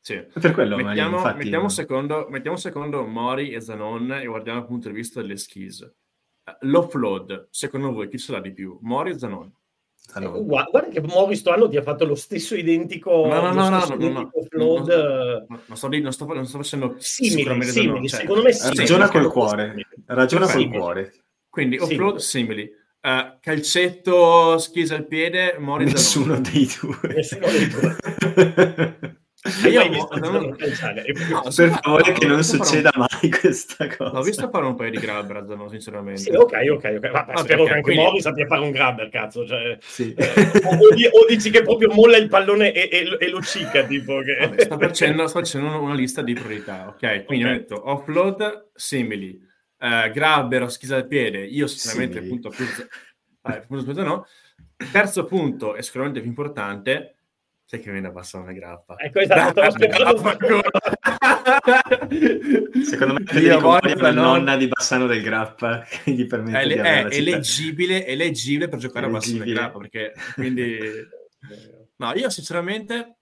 Sì. Per quello, mettiamo, Marin, infatti... mettiamo, secondo, mettiamo secondo Mori e Zanon e guardiamo dal punto di vista delle skills. L'offload, secondo voi chi ce l'ha di più? Mori o Zanon? Allora. Eh, guarda, che Mori sto anno ti ha fatto lo stesso identico, no, no, no, no, no, no, flood. No, non, sto, non, sto, non sto facendo simili, simili cioè, secondo me simili. Ragiona col cuore, ragiona col cuore. Quindi offload simili. Uh, calcetto, schisa al piede, Mori Nessuno dei due. Nessuno dei due. io ho, non... no, per favore che non succeda un... mai questa cosa. L'ho visto fare un paio di grabber, Zanon, sinceramente. Sì, ok, ok, ok. Ma, spero okay, che anche quindi... Mori sappia fare un grabber, cazzo. Cioè, sì. eh, o, o, dici che proprio molla il pallone e, e, e lo cicca, tipo che... Vabbè, sto, facendo, sto facendo una lista di priorità, ok? Quindi okay. ho detto offload, simili, uh, grabber o schisa al piede. Io sicuramente appunto più... Eh, punto no. Terzo punto, e sicuramente più importante, sai che viene a passare una grappa. Ecco, esatto, te Secondo me Federico è la non... nonna di Bassano del Grappa che gli permette è, di è, è leggibile, è leggibile per giocare a Bassano del Grappa perché quindi no, io sinceramente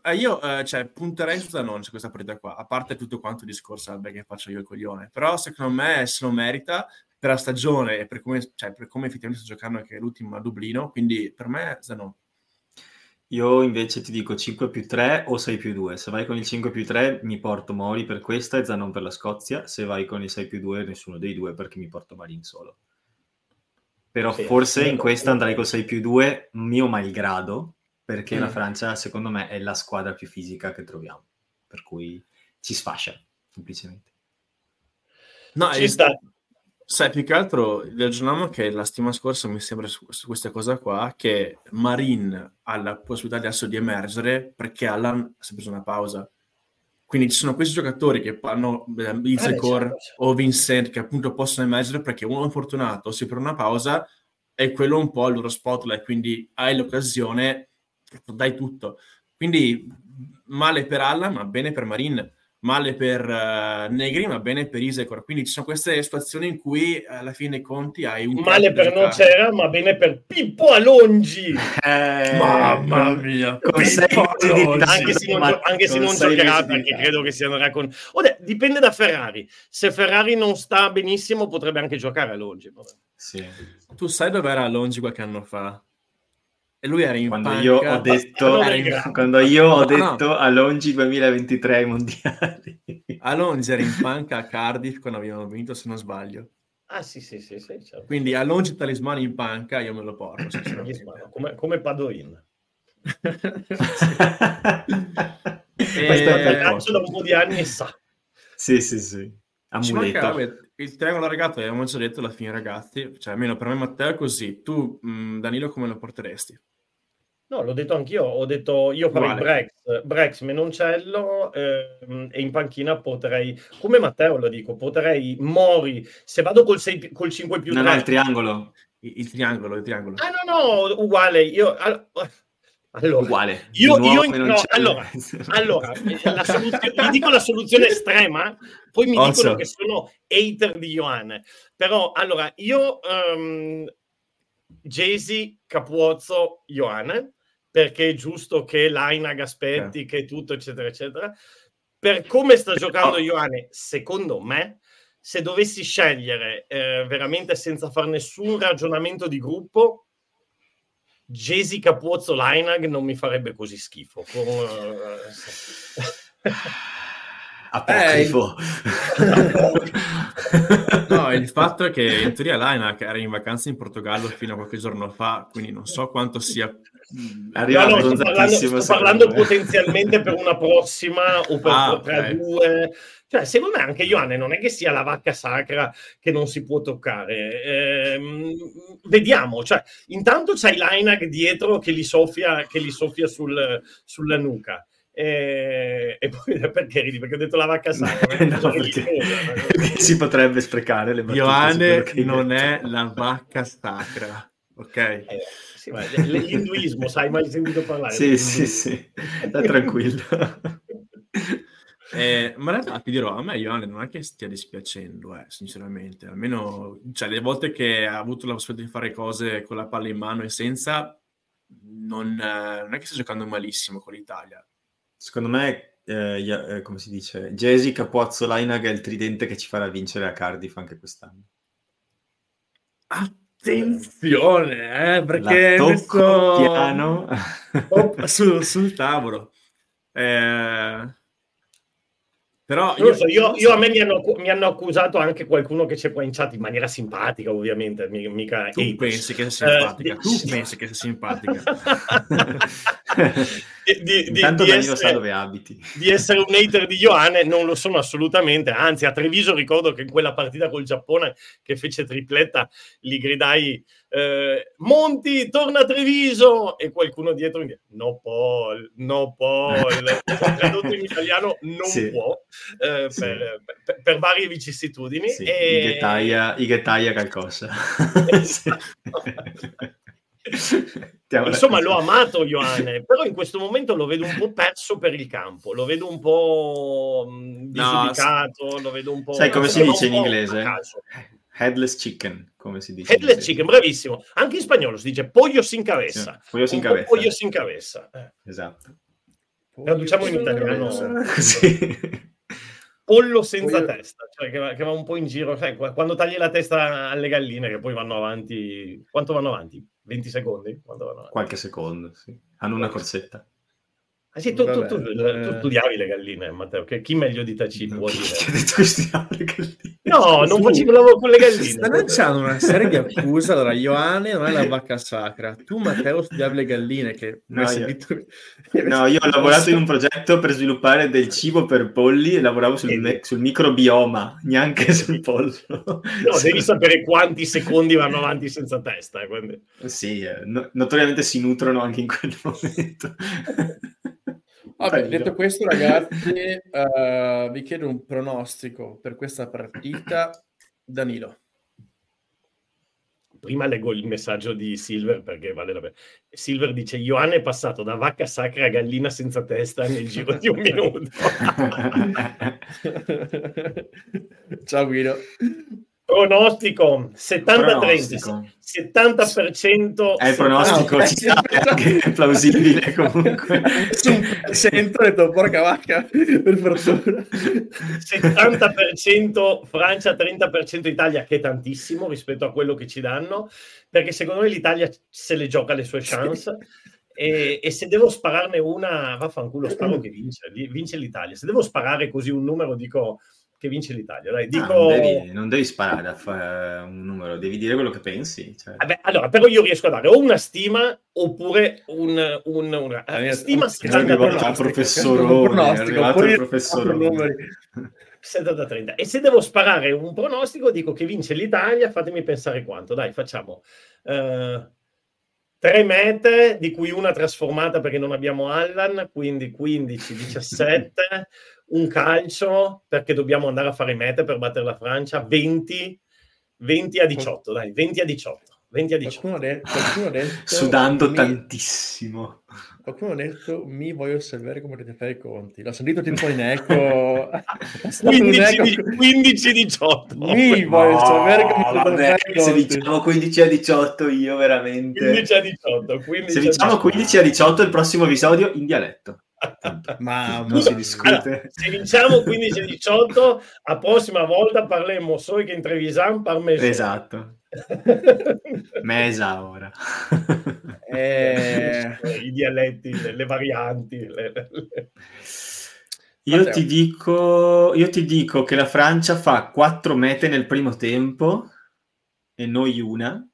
eh, io eh, cioè, punterei su Zanon su questa partita qua, a parte tutto quanto il discorso vabbè, che faccio io il coglione, però secondo me se lo merita per la stagione e per come, cioè, per come effettivamente sto giocando anche l'ultimo a Dublino, quindi per me Zanon. Io invece ti dico 5 più 3 o 6 più 2. Se vai con il 5 più 3 mi porto Mori per questa e Zanon per la Scozia. Se vai con il 6 più 2 nessuno dei due perché mi porto Marin solo. Però sì, forse in questa andrei con 6 più 2 mio malgrado perché mm. la Francia secondo me è la squadra più fisica che troviamo. Per cui ci sfascia semplicemente. No, ci sta. Sai, più che altro ragionavamo che la settimana scorsa mi sembra su, su, questa cosa qua, che Marin ha la possibilità adesso di emergere perché Allan si è preso una pausa. Quindi ci sono questi giocatori che hanno eh, Izekor eh, certo. o Vincent che appunto possono emergere perché uno è fortunato, si prende una pausa e quello un po' il loro spotlight, quindi hai l'occasione, dai tutto. Quindi male per Allan, ma bene per Marin male per uh, Negri, ma bene per Isecor. Quindi ci sono queste situazioni in cui alla fine dei conti hai un... Male per non c'era, ma bene per Pippo Alongi. Eh, Mamma mia, anche se non, anche se non giocherà, perché credo che sia una con... Ode, dipende da Ferrari. Se Ferrari non sta benissimo, potrebbe anche giocare Alongi. Sì. Tu sai dove era Alongi qualche anno fa? Lui era in quando panca. Io ho detto, in... Quando io ho detto no. Alongi 2023 ai mondiali. Alongi era in panca a Cardiff quando abbiamo vinto, se non sbaglio. Ah sì, sì, sì. sì certo. Quindi Alongi talismano in panca, io me lo porto. come, come Padoin. e... Questo è calcio da un po' di anni e sa. Sì, sì, sì. Amuleto. Il triangolo reggato, abbiamo già detto alla fine, ragazzi. Cioè, almeno per me Matteo è così. Tu, mh, Danilo, come lo porteresti? No, l'ho detto anch'io, ho detto io farei Brex, Brex Menoncello eh, e in panchina potrei, come Matteo lo dico, potrei Mori, se vado col, 6, col 5 più 3... No, no, il triangolo. Il, il, triangolo, il triangolo. Ah no, no, uguale, io... Allora, uguale. Io, io no, allora, allora la soluzio- vi dico la soluzione estrema, poi mi awesome. dicono che sono hater di Ioane. Però, allora, io... Um, Jay-Z, Capuozzo, Ioane, perché è giusto che Lainag aspetti, yeah. che tutto, eccetera, eccetera. Per come sta giocando Ioane, secondo me, se dovessi scegliere eh, veramente senza fare nessun ragionamento di gruppo, Jesi Capuozzo Lainag non mi farebbe così schifo. Con, uh, Apocrifo. Eh, no, il fatto è che in teoria Lainag era in vacanza in Portogallo fino a qualche giorno fa, quindi non so quanto sia Arriva no, no, sto parlando, sto parlando potenzialmente per una prossima o per ah, okay. due. Cioè, secondo me anche Ioanne non è che sia la vacca sacra che non si può toccare. Ehm, vediamo, cioè, intanto c'hai Lainag dietro che li soffia, che li soffia sul, sulla nuca. E, e, poi perché ridi? Perché ho detto la vacca sacra. no, perché si potrebbe sprecare le battute. Ioanne non è la vacca sacra, ok? Eh, sì, ma l'induismo, sai mai sentito parlare? Sì, sì, sì, sta tranquillo. Eh, ma in realtà ti dirò, a me Ioane non è che stia dispiacendo, eh, sinceramente. Almeno, cioè, le volte che ha avuto la possibilità di fare cose con la palla in mano e senza, non, eh, non è che stia giocando malissimo con l'Italia. Secondo me, eh, eh come si dice, Jesi Capuazzo Lainag è il tridente che ci farà vincere a Cardiff anche quest'anno. Attenzione, eh, perché La messo... piano oh, sul, sul tavolo. Eh, però io, so, io, io, a me mi hanno, mi hanno, accusato anche qualcuno che c'è qua in chat in maniera simpatica, ovviamente. Mica tu pensi che sia simpatica? Uh, tu pensi che sia simpatica? di, di, Intanto di essere, sa dove abiti. Di essere un hater di Ioane non lo sono assolutamente. Anzi, a Treviso ricordo che in quella partita col Giappone che fece tripletta, gli gridai eh, Monti, torna a Treviso! E qualcuno dietro mi dice, no Paul, no Paul, tradotto in italiano non sì. può, eh, sì. per, per, per, varie vicissitudini. Sì. E... I Ghettaia qualcosa. Insomma, l'ho amato Ioane, però in questo momento lo vedo un po' perso per il campo, lo vedo un po' disubicato, no, lo vedo un po'... Sai come si dice in inglese? Headless chicken, come si dice. Headless chicken, bravissimo. Anche in spagnolo si dice pollo sin cabeza. Sì, pollo sin cabeza. Pollo sin cabeza. Eh. Esatto. Traduciamo in italiano. Così. Pollo senza pollo... testa, cioè che va, che va, un po' in giro. Sai, quando tagli la testa alle galline che poi vanno avanti... Quanto vanno avanti? 20 secondi? Qualche secondo, sì. Hanno una corsetta. Ah sì, tu, tu, tu, tu, studiavi le galline, Matteo, che chi meglio di può dire? Detto che studiavo le galline? No, non facevo lavoro con le galline. Sta lanciando una serie di accuse. Allora, Ioane non è la vacca sacra. Tu, Matteo, studiavi le galline, che no, io... no, io ho lavorato in un progetto per sviluppare del cibo per polli e lavoravo sul, me- sul microbioma, neanche sul pollo. No, devi sapere quanti secondi vanno avanti senza testa. Eh, quindi... Sì, eh, no- notoriamente si nutrono anche in quel momento. Vabbè, detto questo, ragazzi, uh, vi chiedo un pronostico per questa partita. Danilo. prima leggo il messaggio di Silver perché vale la pena. Silver dice: Ioann è passato da vacca sacra a gallina senza testa nel giro di un minuto. Ciao Guido. Pronostico 70-30, 70% è il pronostico, ah, ci è plausibile comunque. Sento e detto porca vacca, per fortuna. 70% Francia, 30% Italia, che è tantissimo rispetto a quello che ci danno, perché secondo me l'Italia se le gioca le sue chance. E, e, se devo spararne una, vaffanculo, sparo che vince, vince l'Italia. Se devo sparare così un numero, dico che vince l'Italia. Dai, dico... Ah, non, devi, non, devi, sparare a fare un numero, devi dire quello che pensi. Cioè. Vabbè, allora, però io riesco a dare o una stima oppure un, un, una stima è arrivato il professorone, è arrivato il professorone. 70-30. E se devo sparare un pronostico, dico che vince l'Italia, fatemi pensare quanto. Dai, facciamo uh, tre mete, di cui una trasformata perché non abbiamo Allan, quindi 15-17 un calcio perché dobbiamo andare a fare mete per battere la Francia 20, 20 a 18 dai 20 a 18 20 a 18 qualcuno, de- qualcuno detto, sudando mi... tantissimo. Qualcuno ha detto mi voglio sapere come potete fare i conti. L'ho sentito tipo in eco. 15, 18 mi voglio no, sapere come potete fare i conti. se diciamo 15 a 18 io veramente. 15 a 18 15 se diciamo 15 a 18 il prossimo episodio in dialetto ma non si discute. Allora, se vinciamo 15-18, a prossima volta parleremo solo che intervisiamo par mese. Esatto. Mesa ora. Eh... I dialetti, le, le varianti. Le, le... Io ti, dico, io ti dico che la Francia fa quattro mete nel primo tempo e noi una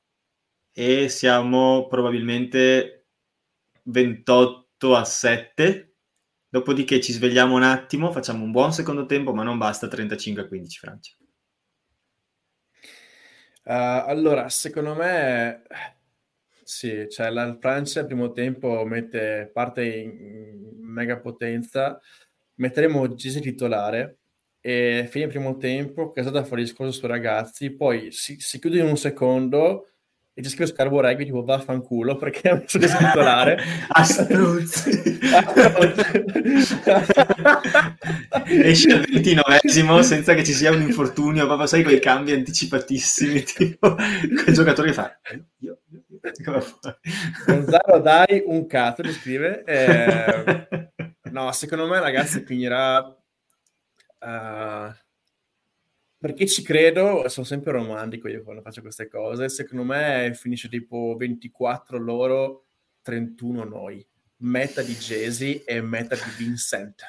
e siamo probabilmente 28 a 7 Dopodiché ci svegliamo un attimo, facciamo un buon secondo tempo, ma non basta 35-15 Francia. Uh, allora, secondo me sì, cioè la Francia al primo tempo mette parte in mega potenza, metteremo Gesi titolare e fine primo tempo, casata fuori discorso sui ragazzi, poi si, si chiude in un secondo e ti scrive Scarbo Rugby tipo vaffanculo perché ha messo di titolare a struzzi esce al ventinovesimo senza che ci sia un infortunio proprio sai quei cambi anticipatissimi tipo quel giocatore che fa eh, io, Gonzalo dai un cazzo ti scrive eh, no secondo me ragazzi finirà uh, perché ci credo, sono sempre romantico io quando faccio queste cose, secondo me finisce tipo 24 loro, 31 noi, meta di Jesi e meta di Vincent.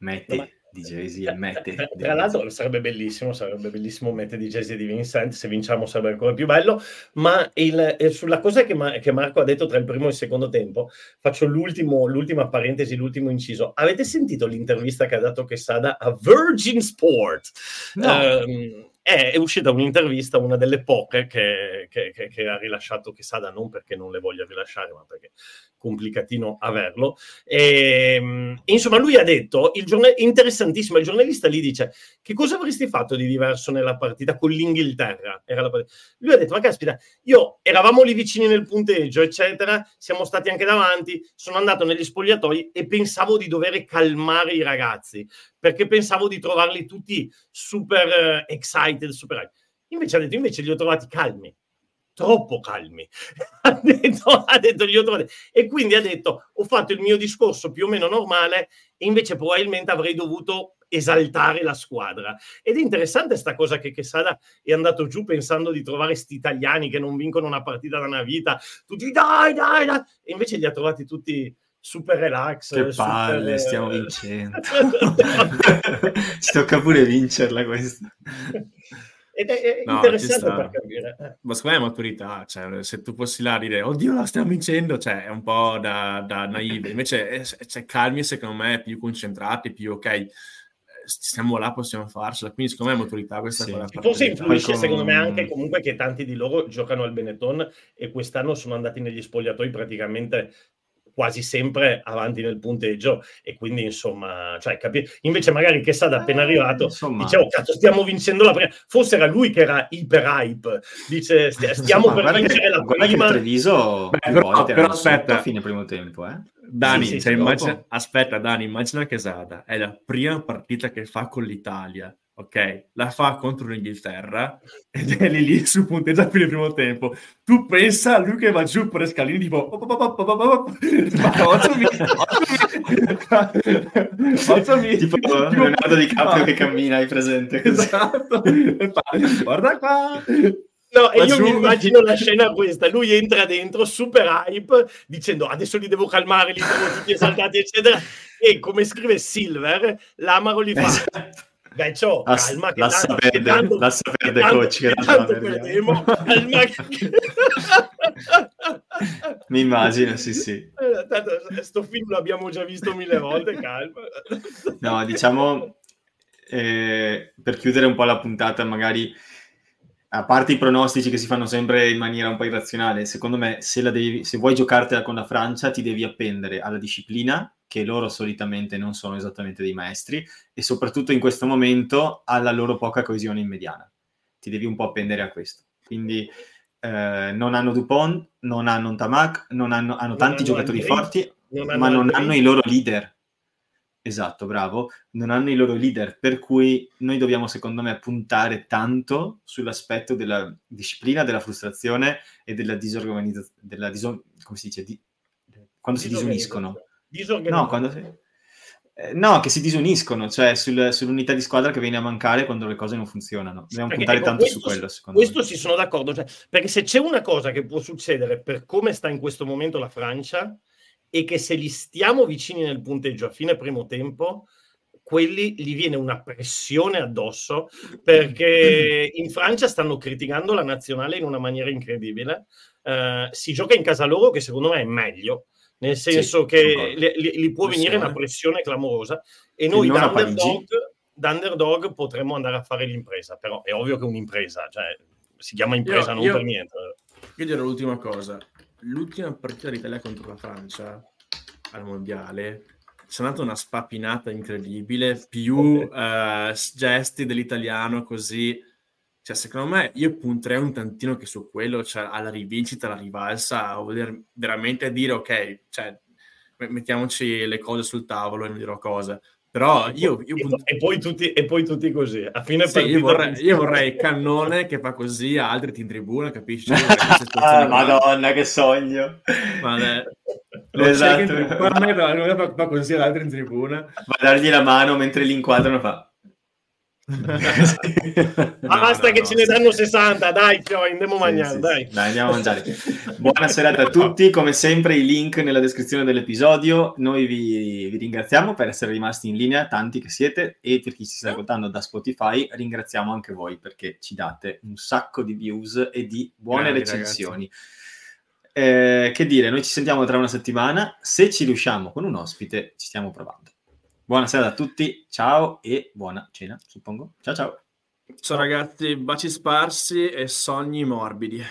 Meta di Jay-Z e Mette. Tra, tra l'altro sarebbe bellissimo, sarebbe bellissimo Mette di Jay-Z e di Vincent, se vinciamo sarebbe ancora più bello, ma il, sulla cosa che, Ma, che, Marco ha detto tra il primo e il secondo tempo, faccio l'ultima parentesi, l'ultimo inciso. Avete sentito l'intervista che ha dato Quesada a Virgin Sport? No. Um, è, è, uscita un'intervista, una delle poche che, che, che, che ha rilasciato Quesada, non perché non le voglia rilasciare, ma perché complicatino averlo. E, ehm, insomma, lui ha detto, il giornal- interessantissimo, il giornalista lì dice, che cosa avresti fatto di diverso nella partita con l'Inghilterra? Partita. Lui ha detto, ma caspita, io eravamo lì vicini nel punteggio, eccetera, siamo stati anche davanti, sono andato negli spogliatoi e pensavo di dover calmare i ragazzi, perché pensavo di trovarli tutti super uh, excited, super... Invece ha detto, invece li ho trovati calmi troppo calmi. ha, detto, ha detto, gli ho trovati. E quindi ha detto, ho fatto il mio discorso più o meno normale e invece probabilmente avrei dovuto esaltare la squadra. Ed è interessante questa cosa che Quesada è andato giù pensando di trovare sti italiani che non vincono una partita da una vita, tutti dai, dai, dai, e invece li ha trovati tutti super relax. Che palle, super... stiamo vincendo. Ci tocca pure vincerla questa. Ed è, no, interessante per capire. Eh. Ma secondo me è maturità, cioè, se tu fossi là a dire oddio la stiamo vincendo, cioè è un po' da, da naive, invece cioè, calmi secondo me, più concentrati, più ok, eh, stiamo là, possiamo farcela, quindi secondo me è maturità questa sì. cosa. Forse influisce secondo me anche comunque che tanti di loro giocano al Benetton e quest'anno sono andati negli spogliatoi praticamente quasi sempre avanti nel punteggio e quindi insomma, cioè, capi- invece magari che Sada appena eh, arrivato insomma... dicevo cazzo stiamo vincendo la prima, forse era lui che era iper hype, dice stiamo insomma, per vincere che, la prima. Treviso Beh, però, però aspetta, a fine primo tempo, eh. Dani, sì, sì, cioè, immagina, aspetta Dani, immagina che Sada è la prima partita che fa con l'Italia ok? La fa contro l'Inghilterra ed è lì lì su punteggia più nel primo tempo. Tu pensa a lui che va giù per le scalini tipo Ozzami tipo Leonardo DiCaprio che cammina, hai presente? Esatto. Guarda qua. No, e io mi immagino la scena questa, lui entra dentro, super hype, dicendo adesso li devo calmare, li devo tutti esaltati, eccetera, e come scrive Silver, l'Amaro li fa... Beh, ciò, la, calma che lassa tanto, perde, tanto, lassa perde tanto, coach, che tanto perdiamo, calma che... Mi immagino, sì, sì. Eh, tanto, sto film l'abbiamo già visto mille volte, calma. No, diciamo, eh, per chiudere un po' la puntata, magari, a parte i pronostici che si fanno sempre in maniera un po' irrazionale, secondo me, se, devi, se vuoi giocartela con la Francia, ti devi appendere alla disciplina che loro solitamente non sono esattamente dei maestri e soprattutto in questo momento alla loro poca coesione in mediana. Ti devi un po' appendere a questo. Quindi eh, non hanno Dupont, non hanno Tamac, non hanno, hanno non tanti hanno giocatori Andrei, forti, non ma non hanno i loro leader. Esatto, bravo. Non hanno i loro leader, per cui noi dobbiamo, secondo me, puntare tanto sull'aspetto della disciplina, della frustrazione e della disorganizzazione, della diso- come si dice, di- quando si disuniscono No, quando si... eh, no, che si disuniscono, cioè sul, sull'unità di squadra che viene a mancare quando le cose non funzionano. Dobbiamo perché, puntare ecco, tanto su quello, secondo questo me. Questo sì, sono d'accordo. Cioè, perché se c'è una cosa che può succedere per come sta in questo momento la Francia, è che se li stiamo vicini nel punteggio a fine primo tempo, quelli gli viene una pressione addosso perché in Francia stanno criticando la nazionale in una maniera incredibile. Uh, si gioca in casa loro, che secondo me è meglio nel senso sì, che li, li, può venire una pressione clamorosa e noi da underdog, da underdog, potremmo andare a fare l'impresa, però è ovvio che è un'impresa, cioè si chiama impresa io, non io, per niente. Io dirò l'ultima cosa, l'ultima partita d'Italia contro la Francia al mondiale c'è stata una spappinata incredibile, più okay. uh, gesti dell'italiano così cioè, secondo me io punterei un tantino che su quello, cioè alla rivincita, alla rivalsa, a voler veramente dire ok, cioè, mettiamoci le cose sul tavolo e non dirò cosa. Però io, io e, poi tutti, e, poi tutti, così. A fine sì, io, vorrei, io vorrei Cannone che fa così, altri ti in tribuna, capisci? ah, Madonna, che sogno! Vabbè. Lo esatto. tribuna, fa, fa così, altri in tribuna. Va a dargli la mano mentre li inquadrano fa no, basta no, che no, ce ne danno 60 dai Fio, andiamo a mangiare sì, dai. dai. andiamo a mangiare. Buona serata a tutti. Come sempre i link nella descrizione dell'episodio. Noi vi, vi, ringraziamo per essere rimasti in linea tanti che siete e per chi ci sta ascoltando da Spotify ringraziamo anche voi perché ci date un sacco di views e di buone Grandi, recensioni. Eh, che dire noi ci sentiamo tra una settimana. Se ci riusciamo con un ospite ci stiamo provando Buonasera a tutti, ciao e buona cena, suppongo. Ciao ciao. Ciao ragazzi, baci sparsi e sogni morbidi.